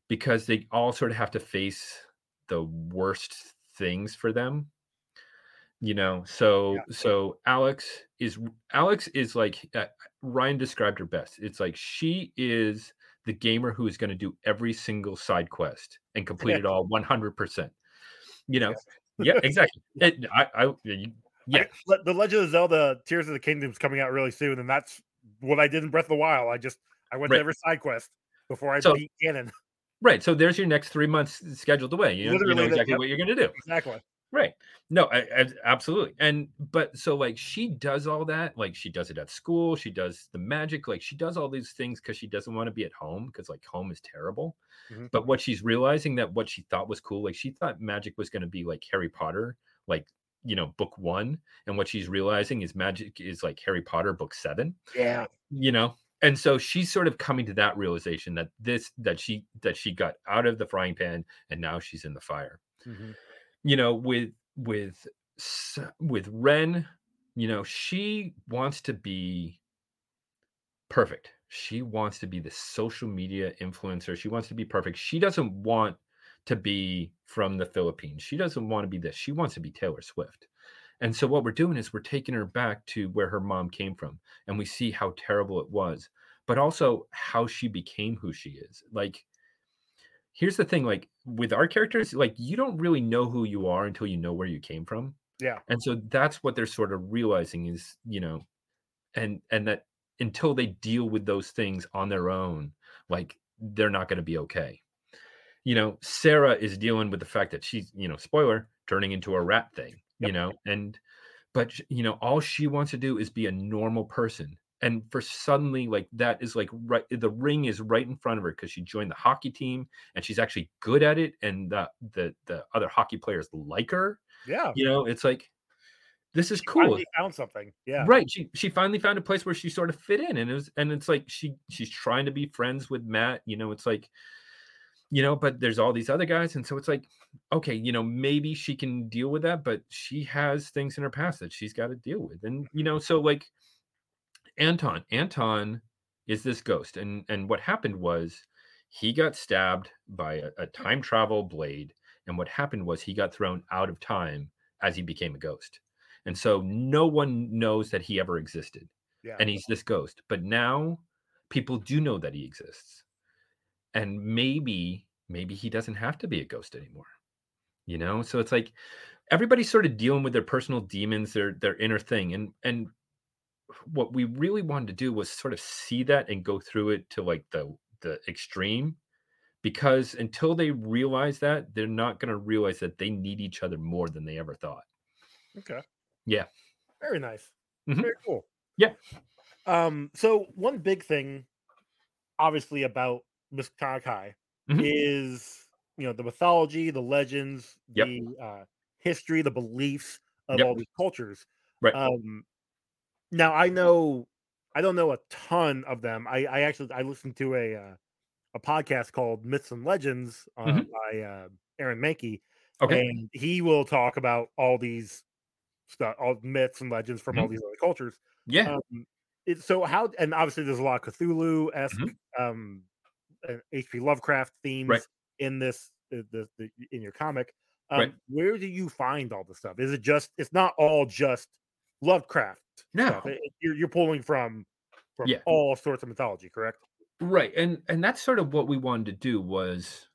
because they all sort of have to face the worst things for them you know so Yeah. so alex is alex is like uh, ryan described her best it's like she is the gamer who is going to do every single side quest and complete it all 100% you know yeah exactly it, I, I yeah I- the Legend of Zelda: Tears of the Kingdom is coming out really soon, and that's what I did in Breath of the Wild. I just I went Right. to every side quest before I So- beat Ganon. Right so there's your next three months scheduled away you know, you know Literally, that- exactly yep. what you're going to do exactly. Right. No, I, I, absolutely. And but so like she does all that, like she does it at school, she does the magic, like she does all these things because she doesn't want to be at home because like home is terrible. Mhm. But what she's realizing that what she thought was cool, like she thought magic was going to be like Harry Potter, like you know, book one, and what she's realizing is magic is like Harry Potter book seven Yeah. you know and so she's sort of coming to that realization that this that she that she got out of the frying pan and now she's in the fire. Mhm. you know with with with ren you know she wants to be perfect. She wants to be the social media influencer. She wants to be perfect. She doesn't want to be from the philippines. She doesn't want to be this. She wants to be taylor swift and so what we're doing is we're taking her back to where her mom came from and we see how terrible it was but also how she became who she is. Like here's the thing like with our characters like you don't really know who you are until you know where you came from Yeah. and so that's what they're sort of realizing is you know and and that until they deal with those things on their own like they're not going to be okay. You know sarah is dealing with the fact that she's you know spoiler turning into a rat thing you know and but you know all she wants to do is be a normal person and for suddenly like that is like right the ring is right in front of her because she joined the hockey team and she's actually good at it and the the, the other hockey players like her Yeah. you know it's like this is cool Finally found something. Yeah. right she she finally found a place where she sort of fit in and it was and it's like she she's trying to be friends with matt you know it's like you know but there's all these other guys and so it's like okay you know maybe she can deal with that but she has things in her past that she's got to deal with and you know so like anton anton is this ghost and and what happened was he got stabbed by a, a time travel blade and what happened was he got thrown out of time as he became a ghost and so no one knows that he ever existed Yeah. and he's this ghost but now people do know that he exists and maybe maybe he doesn't have to be a ghost anymore you know so it's like everybody's sort of dealing with their personal demons their their inner thing and and what we really wanted to do was sort of see that and go through it to like the the extreme because until they realize that they're not going to realize that they need each other more than they ever thought Okay. Yeah. Very nice. Mhm. Very cool. Yeah. Um, so one big thing, obviously, about Miss Kai Mhm. is you know the mythology, the legends, Yep. the uh, history, the beliefs of Yep. all these cultures. Right. Um, now I know I don't know a ton of them. I, I actually I listened to a uh, a podcast called Myths and Legends uh, Mhm. by uh, Aaron Mahnke, okay and he will talk about all these stuff, all myths and legends from all Mm-hmm. these other cultures. yeah Um, it, so how and obviously there's a lot of Cthulhu esque, Mhm. um, H.P. Lovecraft themes in this the, the, the in your comic. Um, Right. Where do you find all the stuff? Is it just? It's not all just Lovecraft. No. It- it- you're, you're pulling from from Yeah. all sorts of mythology, correct? right and and that's sort of what we wanted to do was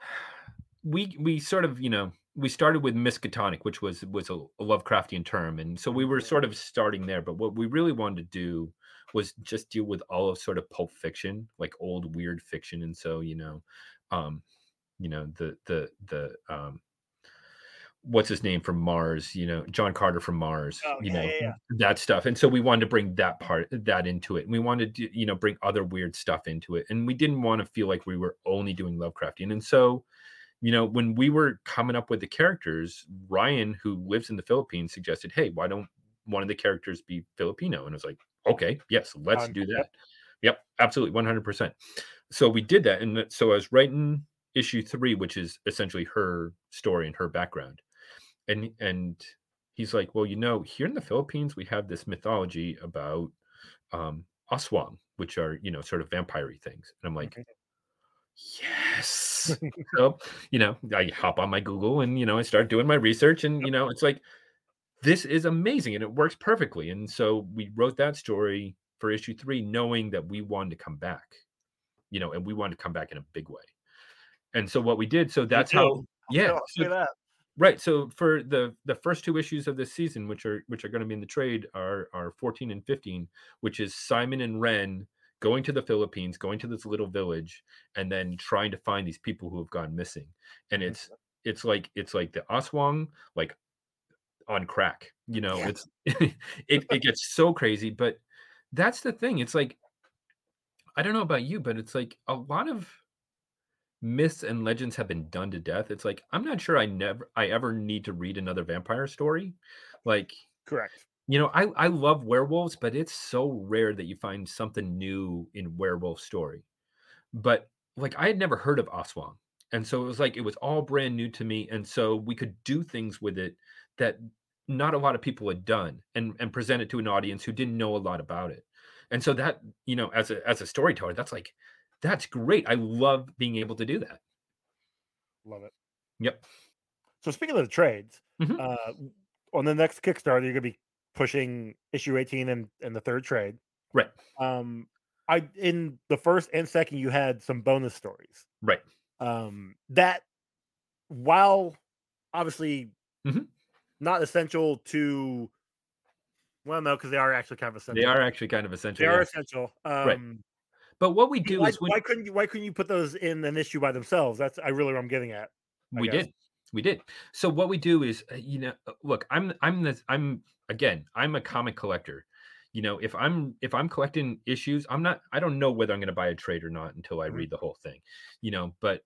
we we sort of you know we started with miskatonic which was was a, a lovecraftian term and so we were sort of starting there but what we really wanted to do was just deal with all of sort of pulp fiction like old weird fiction and so you know um you know the the the um what's his name from mars you know john carter from mars Oh, you yeah, know yeah, yeah. that stuff and so we wanted to bring that part that into it and we wanted to you know bring other weird stuff into it and we didn't want to feel like we were only doing lovecraftian and so you know when we were coming up with the characters ryan who lives in the philippines suggested hey why don't one of the characters be filipino and i was like okay yes let's Done. do that yep absolutely 100% so we did that and so i was writing issue three which is essentially her story and her background and and he's like well you know here in the philippines we have this mythology about um aswang which are you know sort of vampire things and i'm like Okay. yes so you know i hop on my google and you know i start doing my research and you know it's like this is amazing and it works perfectly and so we wrote that story for issue three knowing that we wanted to come back you know and we wanted to come back in a big way. And so what we did so that's how yeah so- that. right so for the the first two issues of this season which are which are going to be in the trade are are 14 and 15 which is simon and ren going to the philippines going to this little village and then trying to find these people who have gone missing. And it's it's like it's like the aswang like on crack you know Yeah. it's it, it gets so crazy but that's the thing it's like i don't know about you but it's like a lot of myths and legends have been done to death it's like i'm not sure i never i ever need to read another vampire story like Correct. you know i i love werewolves but it's so rare that you find something new in werewolf story but like i had never heard of aswang and so it was like it was all brand new to me and so we could do things with it that not a lot of people had done and and present it to an audience who didn't know a lot about it and so that you know as a as a storyteller that's like that's great i love being able to do that Love it. yep So speaking of the trades, Mhm. uh, on the next Kickstarter, you're gonna be pushing issue 18 and, and the third trade. right Um, I in the first and second, you had some bonus stories. right um, that while obviously Mhm. Not essential to, well, no, because they are actually kind of essential. They are actually kind of essential. They are yeah. essential. Um, But what we do why, is when, why couldn't you? Why couldn't you put those in an issue by themselves? That's I really what I'm getting at. I we guess. did we did so what we do is uh, you know uh, look i'm i'm this i'm again i'm a comic collector you know if i'm if i'm collecting issues i'm not i don't know whether i'm going to buy a trade or not until i Mhm. read the whole thing you know but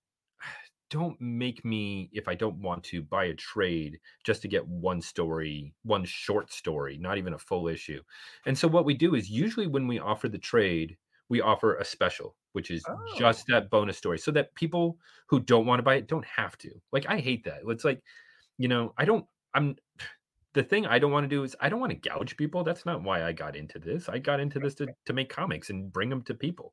don't make me if i don't want to buy a trade just to get one story one short story not even a full issue and so what we do is usually when we offer the trade we offer a special which is Oh. just that bonus story so that people who don't want to buy it don't have to. Like I hate that. It's like, you know, I don't I'm the thing I don't want to do is I don't want to gouge people. That's not why I got into this. I got into this to to make comics and bring them to people.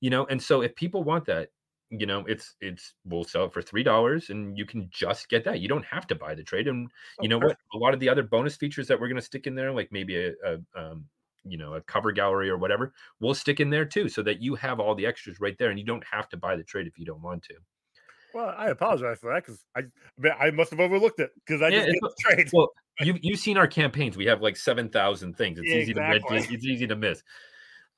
You know, and so if people want that, you know, it's it's we'll sell it for three dollars and you can just get that. You don't have to buy the trade. And you know Okay. what? A lot of the other bonus features that we're gonna stick in there, like maybe a, a um you know, a cover gallery or whatever, we'll stick in there too, so that you have all the extras right there and you don't have to buy the trade if you don't want to. Well, I apologize for that because I, I must have overlooked it because I Yeah, just get trades. Well, you've you've seen our campaigns. We have like seven thousand things. It's Yeah, easy to exactly. miss. It's easy to miss.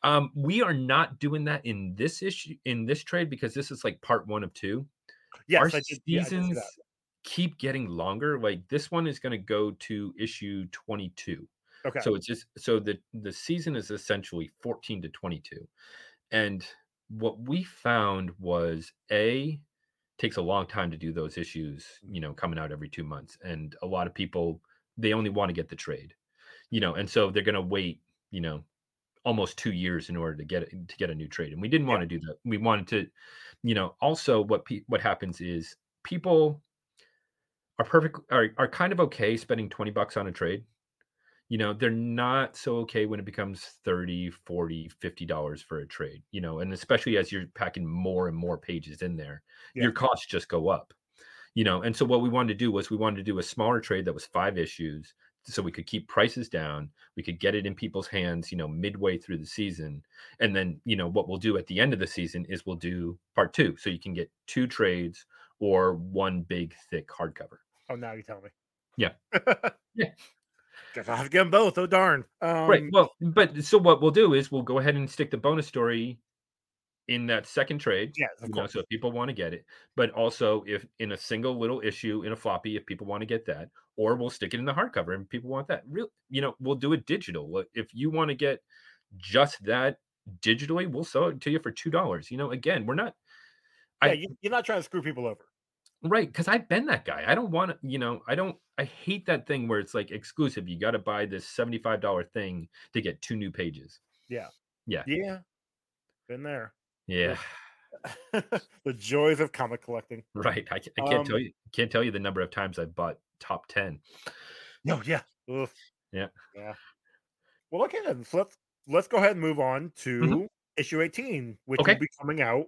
Um, we are not doing that in this issue in this trade because this is like part one of two. yes, our did, yeah, I did see seasons that. keep getting longer. Like this one is going to go to issue twenty two. Okay. So it's just so the the season is essentially 14 to 22. And what we found was a takes a long time to do those issues, you know, coming out every 2 months and a lot of people they only want to get the trade. You know, and so they're going to wait, you know, almost 2 years in order to get it to get a new trade. And we didn't want to do that. We wanted to you know, also what pe- what happens is people are perfect are, are kind of okay spending 20 bucks on a trade you know they're not so okay when it becomes 30 40 50 dollars for a trade you know and especially as you're packing more and more pages in there Yeah. your costs just go up you know and so what we wanted to do was we wanted to do a smaller trade that was five issues so we could keep prices down we could get it in people's hands you know midway through the season and then you know what we'll do at the end of the season is we'll do part two so you can get two trades or one big thick hardcover Oh, now you tell me. Yeah. Yeah. Guess I'll have to get them both. Oh darn. Um, right well but so what we'll do is we'll go ahead and stick the bonus story in that second trade Yes, of you know, course. so if people want to get it but also if in a single little issue in a floppy if people want to get that or we'll stick it in the hardcover and people want that real you know we'll do it digital if you want to get just that digitally we'll sell it to you for two dollars you know again we're not yeah, I- you, you're not trying to screw people over. Right, because I've been that guy. I don't want to, you know, I don't, I hate that thing where it's like exclusive. You got to buy this $75 thing to get two new pages. Yeah. Yeah. Yeah. Been there. Yeah, the joys of comic collecting. right. I, I can't tell Um, you, can't tell you the number of times I've bought top 10. No, yeah. Ugh. Yeah. Yeah. Well, okay then. So let's let's go ahead and move on to Mhm. issue 18, which Okay. will be coming out.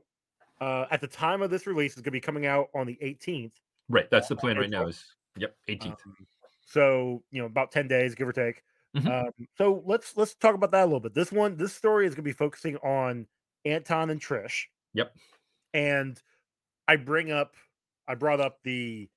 Uh, at the time of this release, is going to be coming out on the 18th. Right. That's the plan right now is, yep, 18th. Um, so you know, about 10 days, give or take. Mhm. Um, so let's let's talk about that a little bit. This one, this story is going to be focusing on Anton and Trish. Yep. And I bring up, I brought up the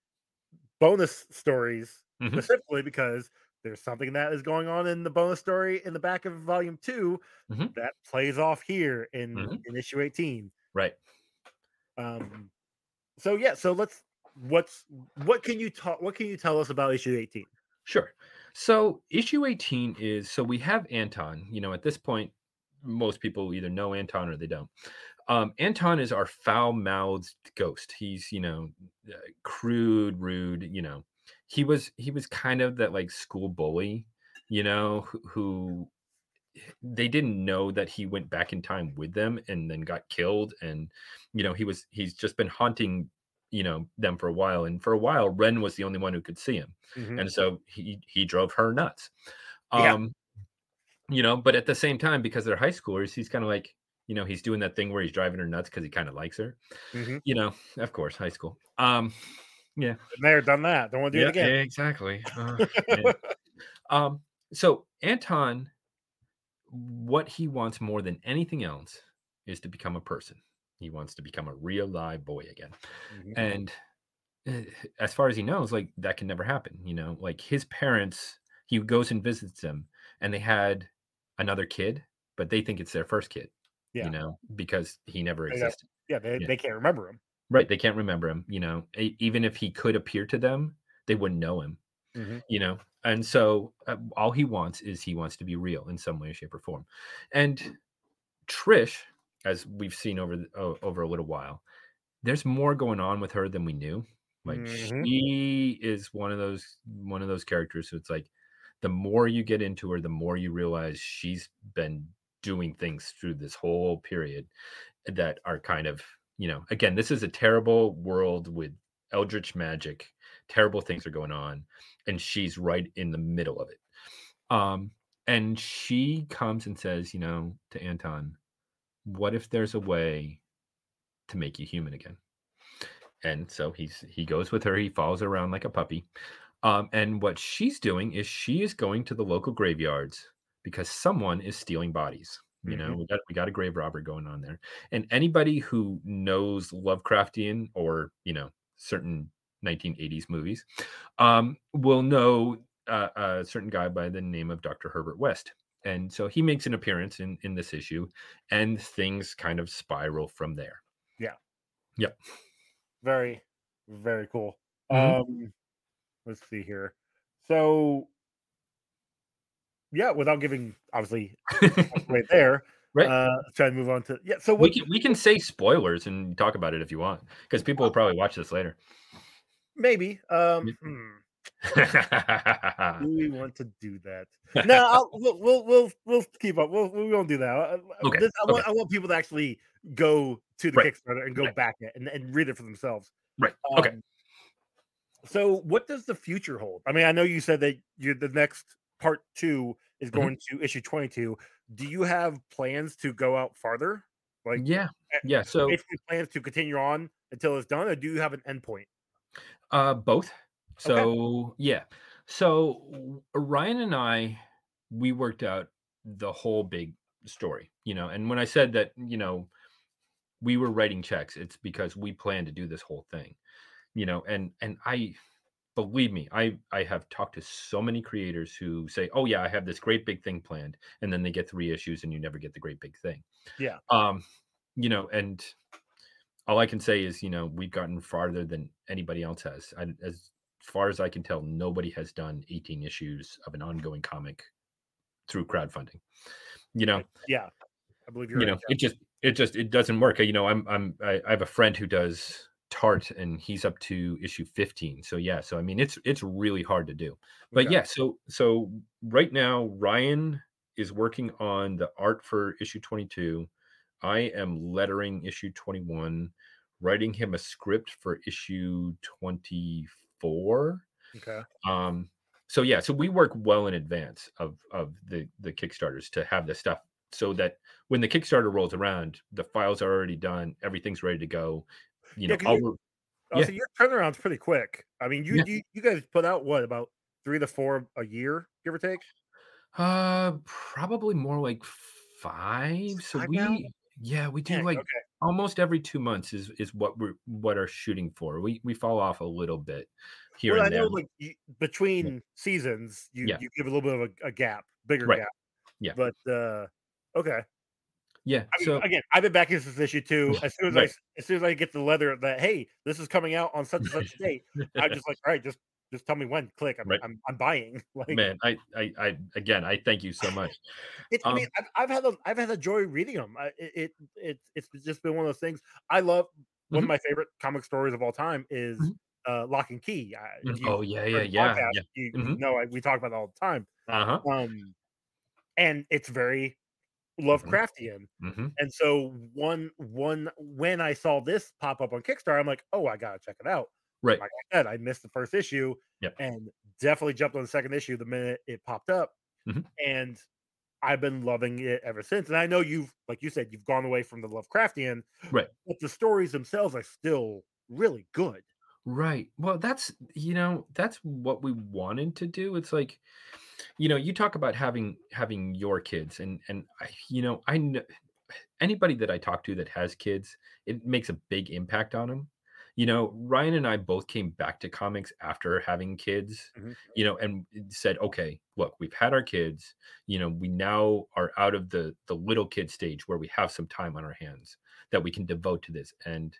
bonus stories Mhm. specifically because there's something that is going on in the bonus story in the back of volume 2 Mhm. that plays off here in Mhm. in issue 18. Right. Um, so yeah, so let's what's what can you talk what can you tell us about issue 18? Sure. So issue 18 is so we have Anton. You know, at this point, most people either know Anton or they don't. Um, Anton is our foul-mouthed ghost. He's, you know, uh, crude, rude. You know, he was he was kind of that like school bully. You know, who, who they didn't know that he went back in time with them and then got killed. And you know, he was he's just been haunting you know them for a while. And for a while, Ren was the only one who could see him Mhm. and so he he drove her nuts Yeah. um you know but at the same time because they're high schoolers he's kind of like you know he's doing that thing where he's driving her nuts because he kind of likes her Mhm. you know of course high school um Been there, done that. Don't want to do yeah, it again. exactly Uh, yeah. um so anton what he wants more than anything else is to become a person He wants to become a real live boy again. Mhm. And eh, as far as he knows, like that can never happen. You know, like his parents, he goes and visits them, and they had another kid, but they think it's their first kid. Yeah. You know, because he never existed. yeah, they, Yeah. they can't remember him. Right. They can't remember him. You know, even if he could appear to them, they wouldn't know him. Mhm. You know, and so uh, all he wants is he wants to be real in some way, shape, or form. And Trish, as we've seen over o- over a little while, there's more going on with her than we knew. Like Mhm. she is one of those one of those characters who it's like the more you get into her, the more you realize she's been doing things through this whole period that are kind of, you know, again, this is a terrible world with eldritch magic. Terrible things are going on, and she's right in the middle of it. Um, and she comes and says, you know, to Anton, what if there's a way to make you human again? And so he's he goes with her, he follows around like a puppy. Um, and what she's doing is she is going to the local graveyards because someone is stealing bodies. You know, Mhm. we got we got a grave robber going on there. And anybody who knows Lovecraftian or you know certain 1980s movies um, will know uh, a certain guy by the name of Dr. Herbert West. And so he makes an appearance in in this issue, and things kind of spiral from there. Yeah. Yep. Very, very cool. Mhm. Um, let's see here. So, yeah, without giving obviously right there, Right. Uh, try to move on to yeah. So we can we can say spoilers and talk about it if you want, because people will probably watch this later. Maybe. Um, hmm, do we want to do that? No, I'll, we'll, we'll we'll we'll keep up. We'll we won't do that. Uh, uh, Okay, this- I, want, okay. I want people to actually go to the Right, Kickstarter and go right. back it and, and read it for themselves. right. Okay. Um, So, what does the future hold? I mean, I know you said that you're the next part two is Mhm. going to issue twenty two. Do you have plans to go out farther? Like, Yeah. Yeah. So basically plans to continue on until it's done, or do you have an endpoint? Uh, both. Okay. So yeah. So Ryan and I, we worked out the whole big story, you know. And when I said that, you know, we were writing checks, it's because we planned to do this whole thing, you know. And and I, believe me, I I have talked to so many creators who say, "Oh yeah, I have this great big thing planned," and then they get three issues and you never get the great big thing. Yeah. Um, you know, and all I can say is, you know, we've gotten farther than anybody else has. I, as far as I can tell, nobody has done 18 issues of an ongoing comic through crowdfunding. You know, Yeah, I believe you're you right. know, it just, it just, it doesn't work. You know, I'm, I'm, I, I have a friend who does tart and he's up to issue 15 so yeah so i mean it's it's really hard to do but Okay. yeah so so right now ryan is working on the art for issue 22 i am lettering issue 21 writing him a script for issue 24 Okay. um so yeah so we work well in advance of of the the kickstarters to have this stuff so that when the kickstarter rolls around the files are already done everything's ready to go you Yeah, know I'll you- Oh, Yeah. so your turnaround's pretty quick. I mean, you, Yeah. you you guys put out what about three to four a year, give or take? Uh, probably more like five. So Five now? we, yeah, we do like okay. almost every two months is is what we're what are shooting for. We we fall off a little bit here Well, I know like you, between seasons, you Yeah. you give a little bit of a, a gap, bigger Right. gap. Yeah. But uh okay. Yeah. I mean, So again, I've been back into this issue too. As soon as I Right. s- as soon as I get the leather that hey, this is coming out on such and such a date, I'm just like, all right, just just tell me when. Click. I'm Right. I'm, I'm buying. Like man, I, I I again, I thank you so much. It's, I Um, mean, I've, I've had a, I've had a joy reading them. I, it, it, it's, it's just been one of those things. I love one Mhm. of my favorite comic stories of all time is Mhm. uh, Locke & Key. I, Mm, you Oh yeah, yeah, yeah, podcast, yeah. You, Mhm. know, I, we talk about it all the time. Uh huh. Um, and it's very Mm-hmm. Lovecraftian. hmm And so one, one, when I saw this pop up on Kickstarter, I'm like, oh, I gotta check it out. Right. Like I said, I missed the first issue, Yep. and definitely jumped on the second issue the minute it popped up, Mhm. and I've been loving it ever since. And I know you've, like you said, you've gone away from the Lovecraftian, Right. But the stories themselves are still really good. Right. Well, that's you know that's what we wanted to do. It's like, you know, you talk about having having your kids, and and I, you know, I know anybody that I talk to that has kids, it makes a big impact on them. You know, Ryan and I both came back to comics after having kids, Mhm. you know, and said, okay, look, we've had our kids, you know, we now are out of the the little kid stage where we have some time on our hands that we can devote to this and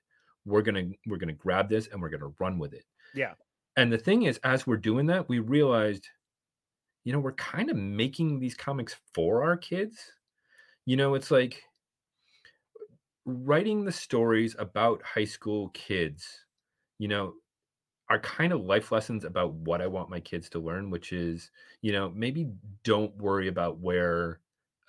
we're going to we're to grab this and we're going to run with it. Yeah. And the thing is as we're doing that, we realized you know, we're kind of making these comics for our kids. You know, it's like writing the stories about high school kids, you know, are kind of life lessons about what I want my kids to learn, which is, you know, maybe don't worry about where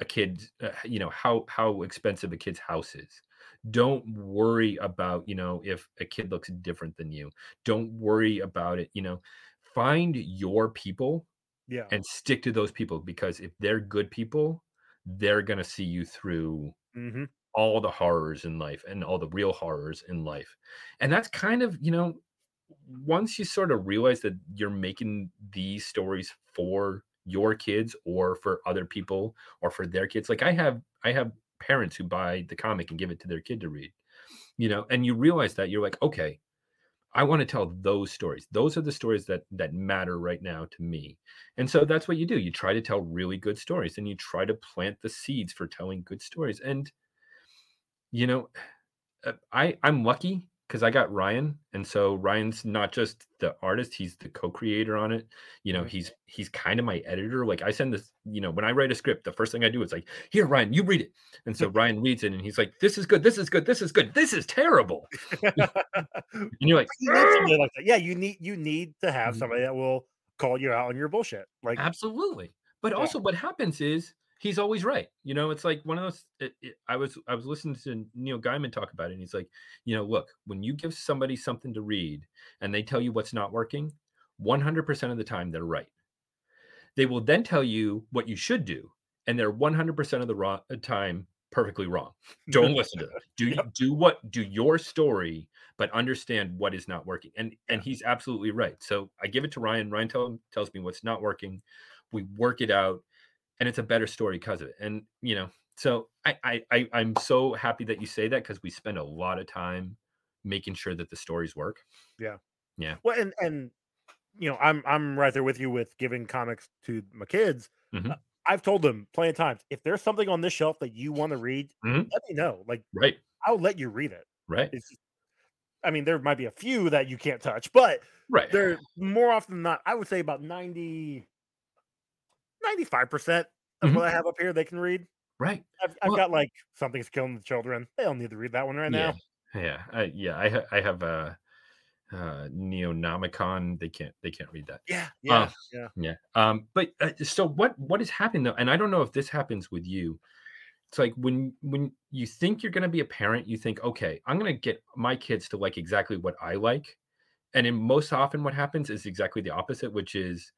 a kid, uh, you know, how how expensive a kid's house is. Don't worry about, you know, if a kid looks different than you. Don't worry about it, you know. Find your people Yeah. and stick to those people because if they're good people, they're going to see you through hmm all the horrors in life and all the real horrors in life. And that's kind of, you know, once you sort of realize that you're making these stories for your kids or for other people or for their kids. Like I have I have parents who buy the comic and give it to their kid to read. You know, and you realize that you're like, okay, I want to tell those stories. Those are the stories that that matter right now to me. And so that's what you do. You try to tell really good stories and you try to plant the seeds for telling good stories. And you know, uh, I I'm lucky because I got Ryan, and so Ryan's not just the artist; he's the co-creator on it. You know, he's he's kind of my editor. Like I send this, you know, when I write a script, the first thing I do is like, "Here, Ryan, you read it." And so Ryan reads it, and he's like, "This is good. This is good. This is good. This is terrible." And you're like, like. Yeah, you need you need to have Mhm. somebody that will call you out on your bullshit. Like, Absolutely. But Yeah. also what happens is he's always right. You know, it's like one of those it, it- I was I was listening to Neil Gaiman talk about it and he's like, you know, look, when you give somebody something to read and they tell you what's not working, 100% of the time they're right. They will then tell you what you should do and they're 100% of the wrong, uh, time perfectly wrong. Don't listen to them. Do do what do your story but understand what is not working. And and he's absolutely right. So I give it to Ryan. Ryan tell, tells me what's not working. We work it out, and it's a better story because of it. And you know, so I I, I I'm so happy that you say that because we spend a lot of time making sure that the stories work. Yeah. Yeah. Well, and and you know, I'm I'm right there with you with giving comics to my kids. Mhm. Uh, I've told them plenty of times if there's something on this shelf that you want to read, Mhm. let me know. Like, Right. I'll let you read it. Right. It's I mean, there might be a few that you can't touch, but Right. they're more often than not, I would say about 90, 95% of Mhm. what I have up here they can read. Right. I've, I've Well- got like something's killing the children. They don't need to read that one right now. Yeah. Yeah. I, yeah. I ha- I have a uh, Neonomicon. They can't they can't read that. Yeah. Yeah. Uh, yeah. Yeah. Um, but uh, so what what is happening though? And I don't know if this happens with you. It's like when when you think you're gonna be a parent, you think, okay, I'm gonna get my kids to like exactly what I like. And in most often what happens is exactly the opposite, which is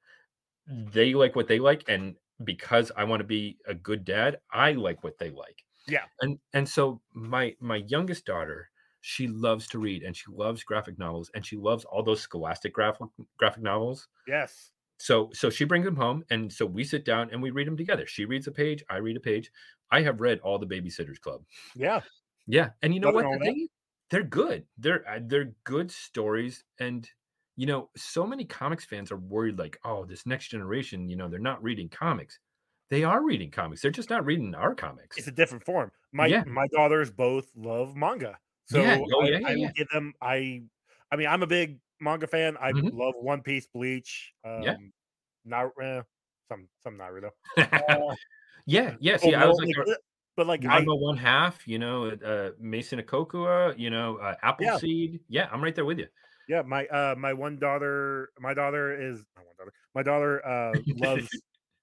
they like what they like, and because I want to be a good dad, I like what they like. Yeah. And and so my my youngest daughter, she loves to read and she loves graphic novels and she loves all those scholastic graphic graphic novels Yes. so so she brings them home and so we sit down and we read them together she reads a page i read a page i have read all the babysitters club Yeah. yeah and you know Nothing what the thing they're good they're they're good stories and you know so many comics fans are worried like oh this next generation you know they're not reading comics they are reading comics they're just not reading our comics It's a different form. My Yeah. my daughters both love manga. So Yeah. Oh, I, yeah, yeah, I give them I I mean I'm a big manga fan. I Mhm. love One Piece, Bleach, um Yeah. Naruto, eh, some some Naruto. Uh, yeah yeah see i was like Fullmetal, but like I Ranma one half, you know, uh, Maison Ikkoku, you know, uh, Appleseed. Yeah, I'm right there with you. Yeah, my uh my one daughter, my daughter is my one daughter. My daughter uh loves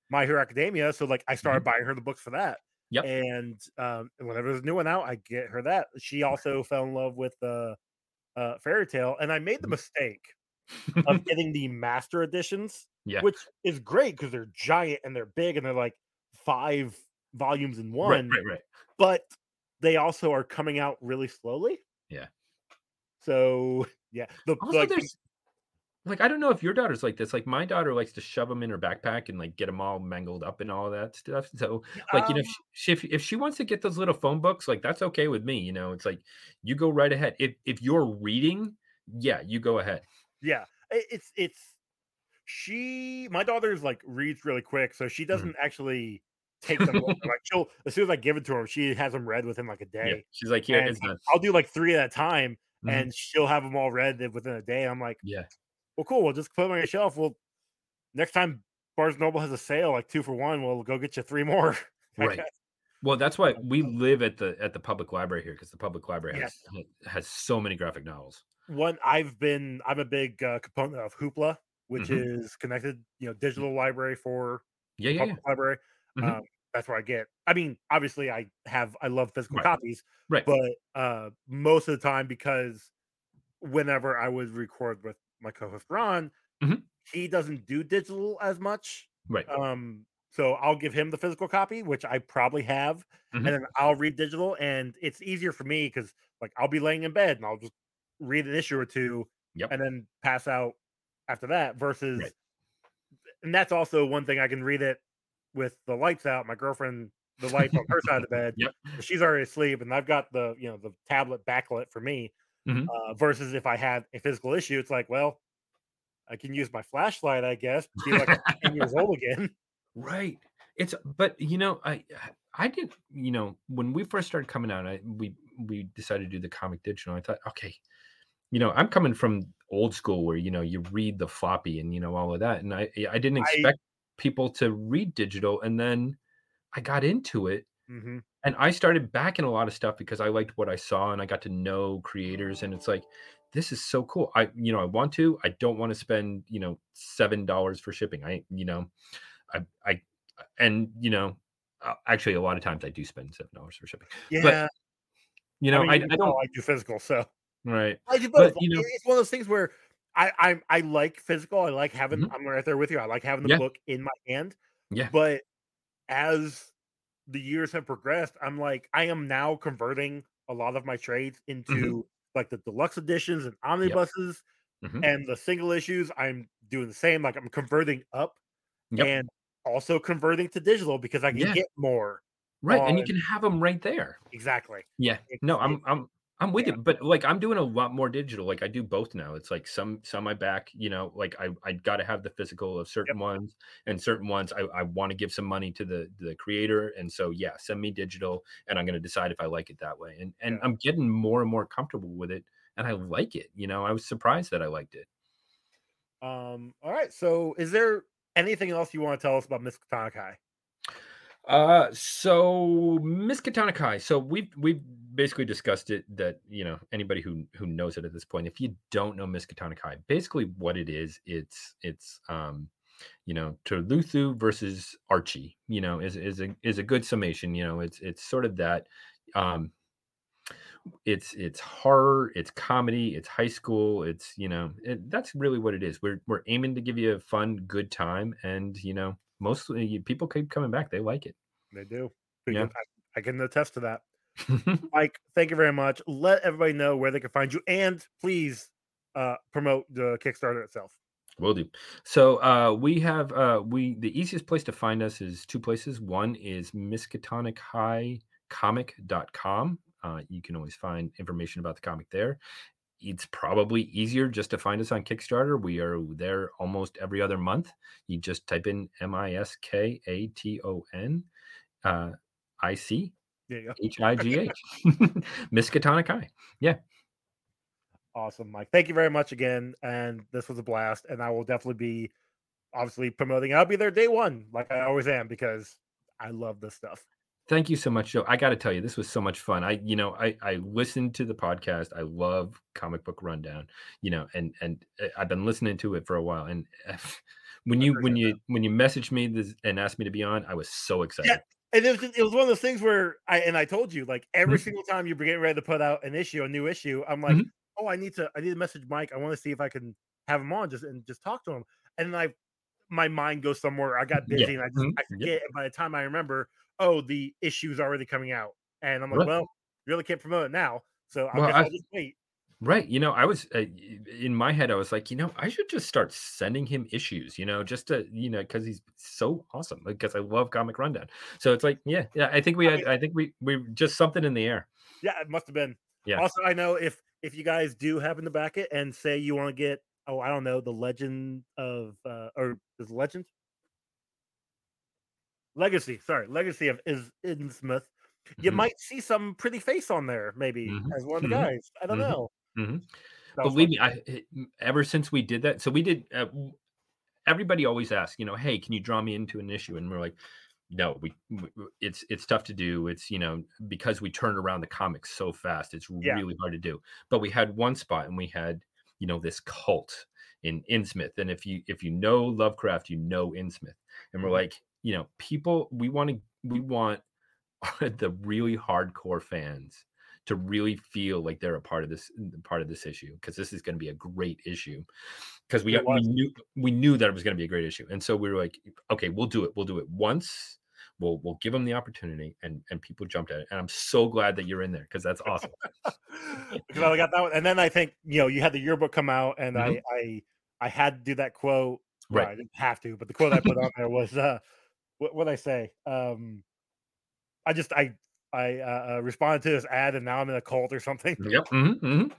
My Hero Academia, so like I started buying her the books for that. Mm-hmm. Yep. And um whenever there's a new one out, I get her that. She also fell in love with the uh Fairy Tail, and I made the Mhm. mistake of getting the master editions, yeah, which is great because they're giant and they're big and they're like five volumes in one. right, one, right, right. but they also are coming out really slowly. Yeah. So yeah, the Also, like there's like I don't know if your daughter's like this. Like my daughter likes to shove them in her backpack and like get them all mangled up and all that stuff. So like you know, if Um, she, if if she wants to get those little phone books, like that's okay with me. You know, it's like you go right ahead. If if you're reading, yeah, you go ahead. yeah, it's it's she. My daughter's like reads really quick, so she Mm-hmm. doesn't actually take them. like she'll as soon as I give it to her, she has them read within like a Yeah, day. she's like, yeah. I'll do like three at a time, Mhm. and she'll have them all read within a day. I'm like, Yeah, well, cool. We'll just put them on your shelf. Well, next time Barnes Noble has a sale, like two for one, we'll go get you three more. Right. Well, that's why we live at the at the public library here because the public library has Yes. has so many graphic novels. One I've been I'm a big uh, component of Hoopla, which Mhm. is connected, you know, digital library for Yeah, yeah, yeah. public library. Mhm. Um, that's where I get. I mean, obviously, I have I love physical Right. copies, Right. but uh, most of the time because whenever I would record with my co-host Ron, Mhm. he doesn't do digital as much. Right. Um, so I'll give him the physical copy, which I probably have, Mhm. and then I'll read digital, and it's easier for me because like I'll be laying in bed and I'll just read an issue or two, Yep. and then pass out after that. Versus, Right. and that's also one thing I can read it with the lights out. My girlfriend, the lights on her side of the bed, Yep. she's already asleep, and I've got the you know the tablet backlit for me. Mhm. Uh, versus if I had a physical issue, it's like, well, I can use my flashlight, I guess, be like 10 years old again. Right. It's but you know, I I did you know when we first started coming out, I we we decided to do the comic digital. I thought, okay, you know, I'm coming from old school where you know you read the floppy and you know all of that, and I I didn't I- expect people to read digital, and then I got into it, hmm and I started backing a lot of stuff because I liked what I saw, and I got to know creators, and it's like. This is so cool. I, you know, I want to. I don't want to spend, you know, seven dollars for shipping. I, you know, I, I, and you know, uh, actually, a lot of times I do spend seven dollars for shipping. Yeah, You know, I, mean, I, know, don't. I do physical, so Right. I do But, you know- it's one of those things where I I, I like physical. I like having. Mhm. I'm right there with you. I like having the Yeah. book in my hand. Yeah. But as the years have progressed, I'm like I am now converting a lot of my trades into Mm-hmm. like the deluxe editions and omnibuses Mhm. and the single issues. I'm doing the same. Like I'm converting up Yep. and also converting to digital because I can Yeah. get more. Right. And you can have them right there. Exactly. Yeah. It's- No, I'm, I'm, I'm with yeah. you. But like, I'm doing a lot more digital. Like, I do both now. It's like some, some I back. You know, like I, I got to have the physical of certain ones, and certain ones I, I want to give some money to the the creator. And so, yeah, send me digital, and I'm going to decide if I like it that way. And and Yeah. I'm getting more and more comfortable with it, and I like it. You know, I was surprised that I liked it. Um. All right. So, is there anything else you want to tell us about Miskatonic High? Uh, so Miskatonic High. So we've we've basically discussed it. That you know anybody who who knows it at this point. If you don't know Miss high basically what it is, it's it's um, you know, Cthulhu versus Archie. You know, is is a is a good summation. You know, it's it's sort of that. Um, it's it's horror, it's comedy, it's high school. It's you know it, that's really what it is. We're we're aiming to give you a fun, good time, and you know mostly people keep coming back. They like it. They do. Yeah. I, I can attest to that. Mike, thank you very much. Let everybody know where they can find you, and please uh, promote the Kickstarter itself. Will do. So uh, we have uh, we the easiest place to find us is two places. One is miskatonichighcomic.com. Uh, you can always find information about the comic there. It's probably easier just to find us on Kickstarter. We are there almost every other month. You just type in M I S K A T O N uh, I C. H I G H. Miskatonic High. Yeah. Awesome, Mike. Thank you very much again. And this was a blast. And I will definitely be obviously promoting. I'll be there day one, like I always am, because I love this stuff. Thank you so much, Joe. I got to tell you, this was so much fun. I, you know, I I listened to the podcast. I love Comic Book Rundown. You know, and and uh, I've been listening to it for a while. And when you when you when you messaged me this and asked me to be on, I was so excited. And it was just, it was one of those things where I and I told you like every Mhm. single time you're getting ready to put out an issue, a new issue, I'm like, Mhm. oh, I need to I need to message Mike. I want to see if I can have him on just and just talk to him. And then I my mind goes somewhere. I got Yeah. busy and I just Mhm. I forget. And by the time I remember, oh, the issue's already coming out. And I'm like, Right. well, you really can't promote it now. So Well, guess I- I'll just wait. Right. You know, I was uh, in my head, I was like, you know, I should just start sending him issues, you know, just to, you know, because he's so awesome. Because I love Comic Rundown. So it's like, yeah, yeah. I think we I mean- I think we, we just something in the air. Yeah, it must have been. Yeah. Also, I know if if you guys do happen to back it and say you want to get, oh, I don't know, the legend of, uh or is legend? Legacy, sorry, legacy of is Innsmouth. You Mhm. might see some pretty face on there, maybe Mhm, as one of the mhm, guys. I don't mhm, know. Mhm. That Believe me, I ever since we did that, so we did. Uh, everybody always asks, you know, hey, can you draw me into an issue? And we're like, no, we, w w- it's it's tough to do. It's you know because we turned around the comics so fast, it's Yeah. really hard to do. But we had one spot, and we had you know this cult in Innsmouth, and if you if you know Lovecraft, you know Innsmouth, and we're Mhm. like, you know, people, we want to we want the really hardcore fans to really feel like they're a part of this part of this issue because this is going to be a great issue because we we knew we knew that it was going to be a great issue and so we were like okay we'll do it we'll do it once we'll we'll give them the opportunity and and people jumped at it and i'm so glad that you're in there because that's awesome because I got that one, and then I think you know you had the yearbook come out, and I Mhm. I I had to do that quote. Well, Right. I didn't have to, but the quote I put on there was uh, what what I say. Um, I just I I uh, uh, responded to this ad, and now I'm in a cult or something. Yep. mhm, mhm.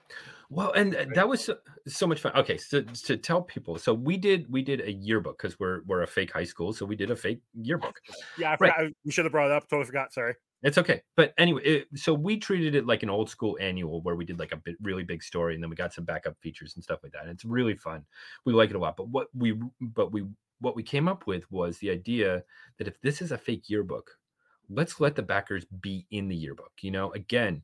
Well, and uh, that was so, so much fun. Okay, so to tell people, so we did we did a yearbook because we're we're a fake high school, so we did a fake yearbook. Yeah, I Right. forgot. I- We should have brought it up. Totally forgot. Sorry. It's okay. But anyway, it, so we treated it like an old school annual where we did like a bit, really big story and then we got some backup features and stuff like that. And it's really fun. We like it a lot. But what we but we what we came up with was the idea that if this is a fake yearbook, let's let the backers be in the yearbook. You know, again,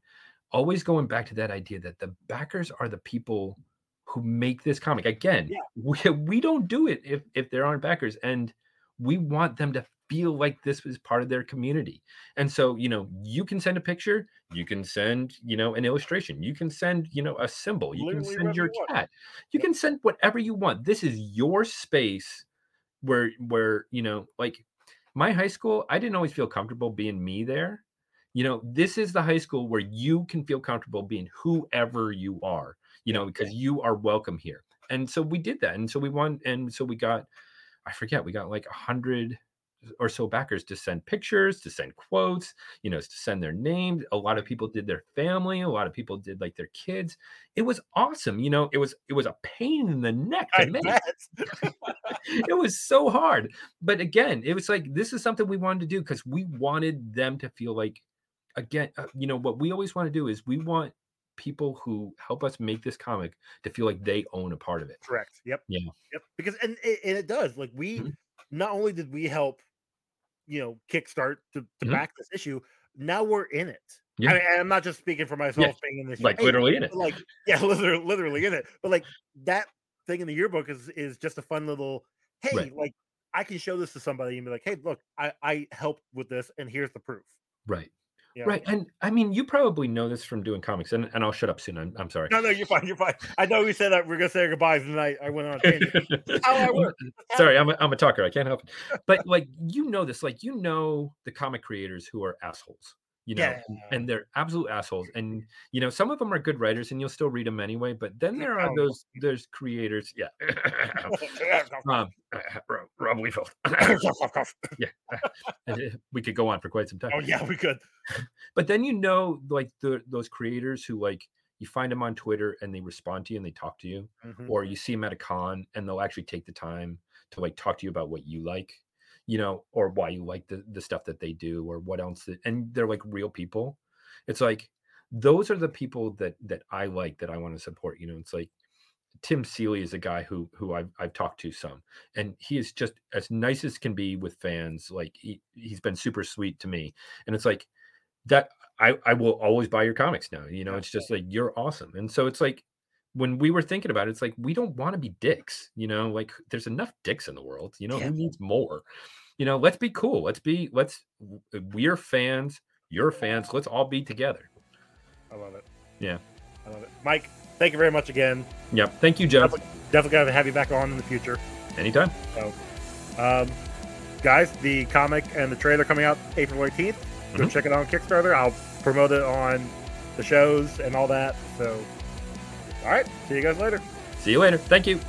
always going back to that idea that the backers are the people who make this comic. Again, Yeah. we, we don't do it if if there aren't backers and we want them to feel like this was part of their community. And so, you know, you can send a picture, you can send, you know, an illustration, you can send, you know, a symbol, you can send your you cat, you Yep. can send whatever you want. This is your space where, where, you know, like my high school, I didn't always feel comfortable being me there. You know, this is the high school where you can feel comfortable being whoever you are, you know, because you are welcome here. And so we did that. And so we won. And so we got, I forget, we got like a hundred or so backers to send pictures, to send quotes, you know, to send their names. A lot of people did their family, a lot of people did like their kids. It was awesome. You know, it was it was a pain in the neck to I make. It was so hard. But again, it was like this is something we wanted to do because we wanted them to feel like again, uh, you know, what we always want to do is we want people who help us make this comic to feel like they own a part of it. Correct. Yep. Yeah. Yep. Because and it, and it does. Like we Mhm. not only did we help, you know, kickstart to, to Mhm. back this issue, now we're in it. Yeah. I mean, and I'm not just speaking for myself being in this. Like literally in it. like yeah, literally, literally in it. But like that thing in the yearbook is is just a fun little. Hey, Right. like I can show this to somebody and be like, hey, look, I I helped with this, and here's the proof. Right. Yeah. Right. And I mean, you probably know this from doing comics, and, and I'll shut up soon. I'm, I'm sorry. No, no, you're fine. You're fine. I know we said that we're gonna say our goodbyes, and I, I went on I work. sorry, I'm a, I'm a talker. I can't help it. But like, you know this, like, you know the comic creators who are assholes, you know, Yeah. and, they're absolute assholes. And, you know, some of them are good writers and you'll still read them anyway. But then there are Oh. those, there's creators. Yeah. um, Rob, Liefeld. we could go on for quite some time. oh yeah, we could. But then you know, like the those creators who like you find them on Twitter and they respond to you and they talk to you, Mhm. or you see them at a con and they'll actually take the time to like talk to you about what you like, you know, or why you like the the stuff that they do or what else. That, and they're like real people. It's like those are the people that that I like that I want to support. You know, it's like Tim Seeley is a guy who who I've I've talked to some, and he is just as nice as can be with fans. Like he he's been super sweet to me, and it's like that. I I will always buy your comics now. You know, it's just like you're awesome, and so it's like when we were thinking about it, it's like we don't want to be dicks. You know, like there's enough dicks in the world. You know, Yeah. who needs more? You know, let's be cool. Let's be let's we're fans. You're fans. Let's all be together. I love it. Yeah. I love it. Mike, thank you very much again. Yep. Thank you, Joe. Definitely, definitely gotta have you back on in the future. Anytime. Um, guys, the comic and the trailer coming out April 18th. Go Mhm. check it out on Kickstarter. I'll promote it on the shows and all that. So All right. See you guys later. See you later. Thank you.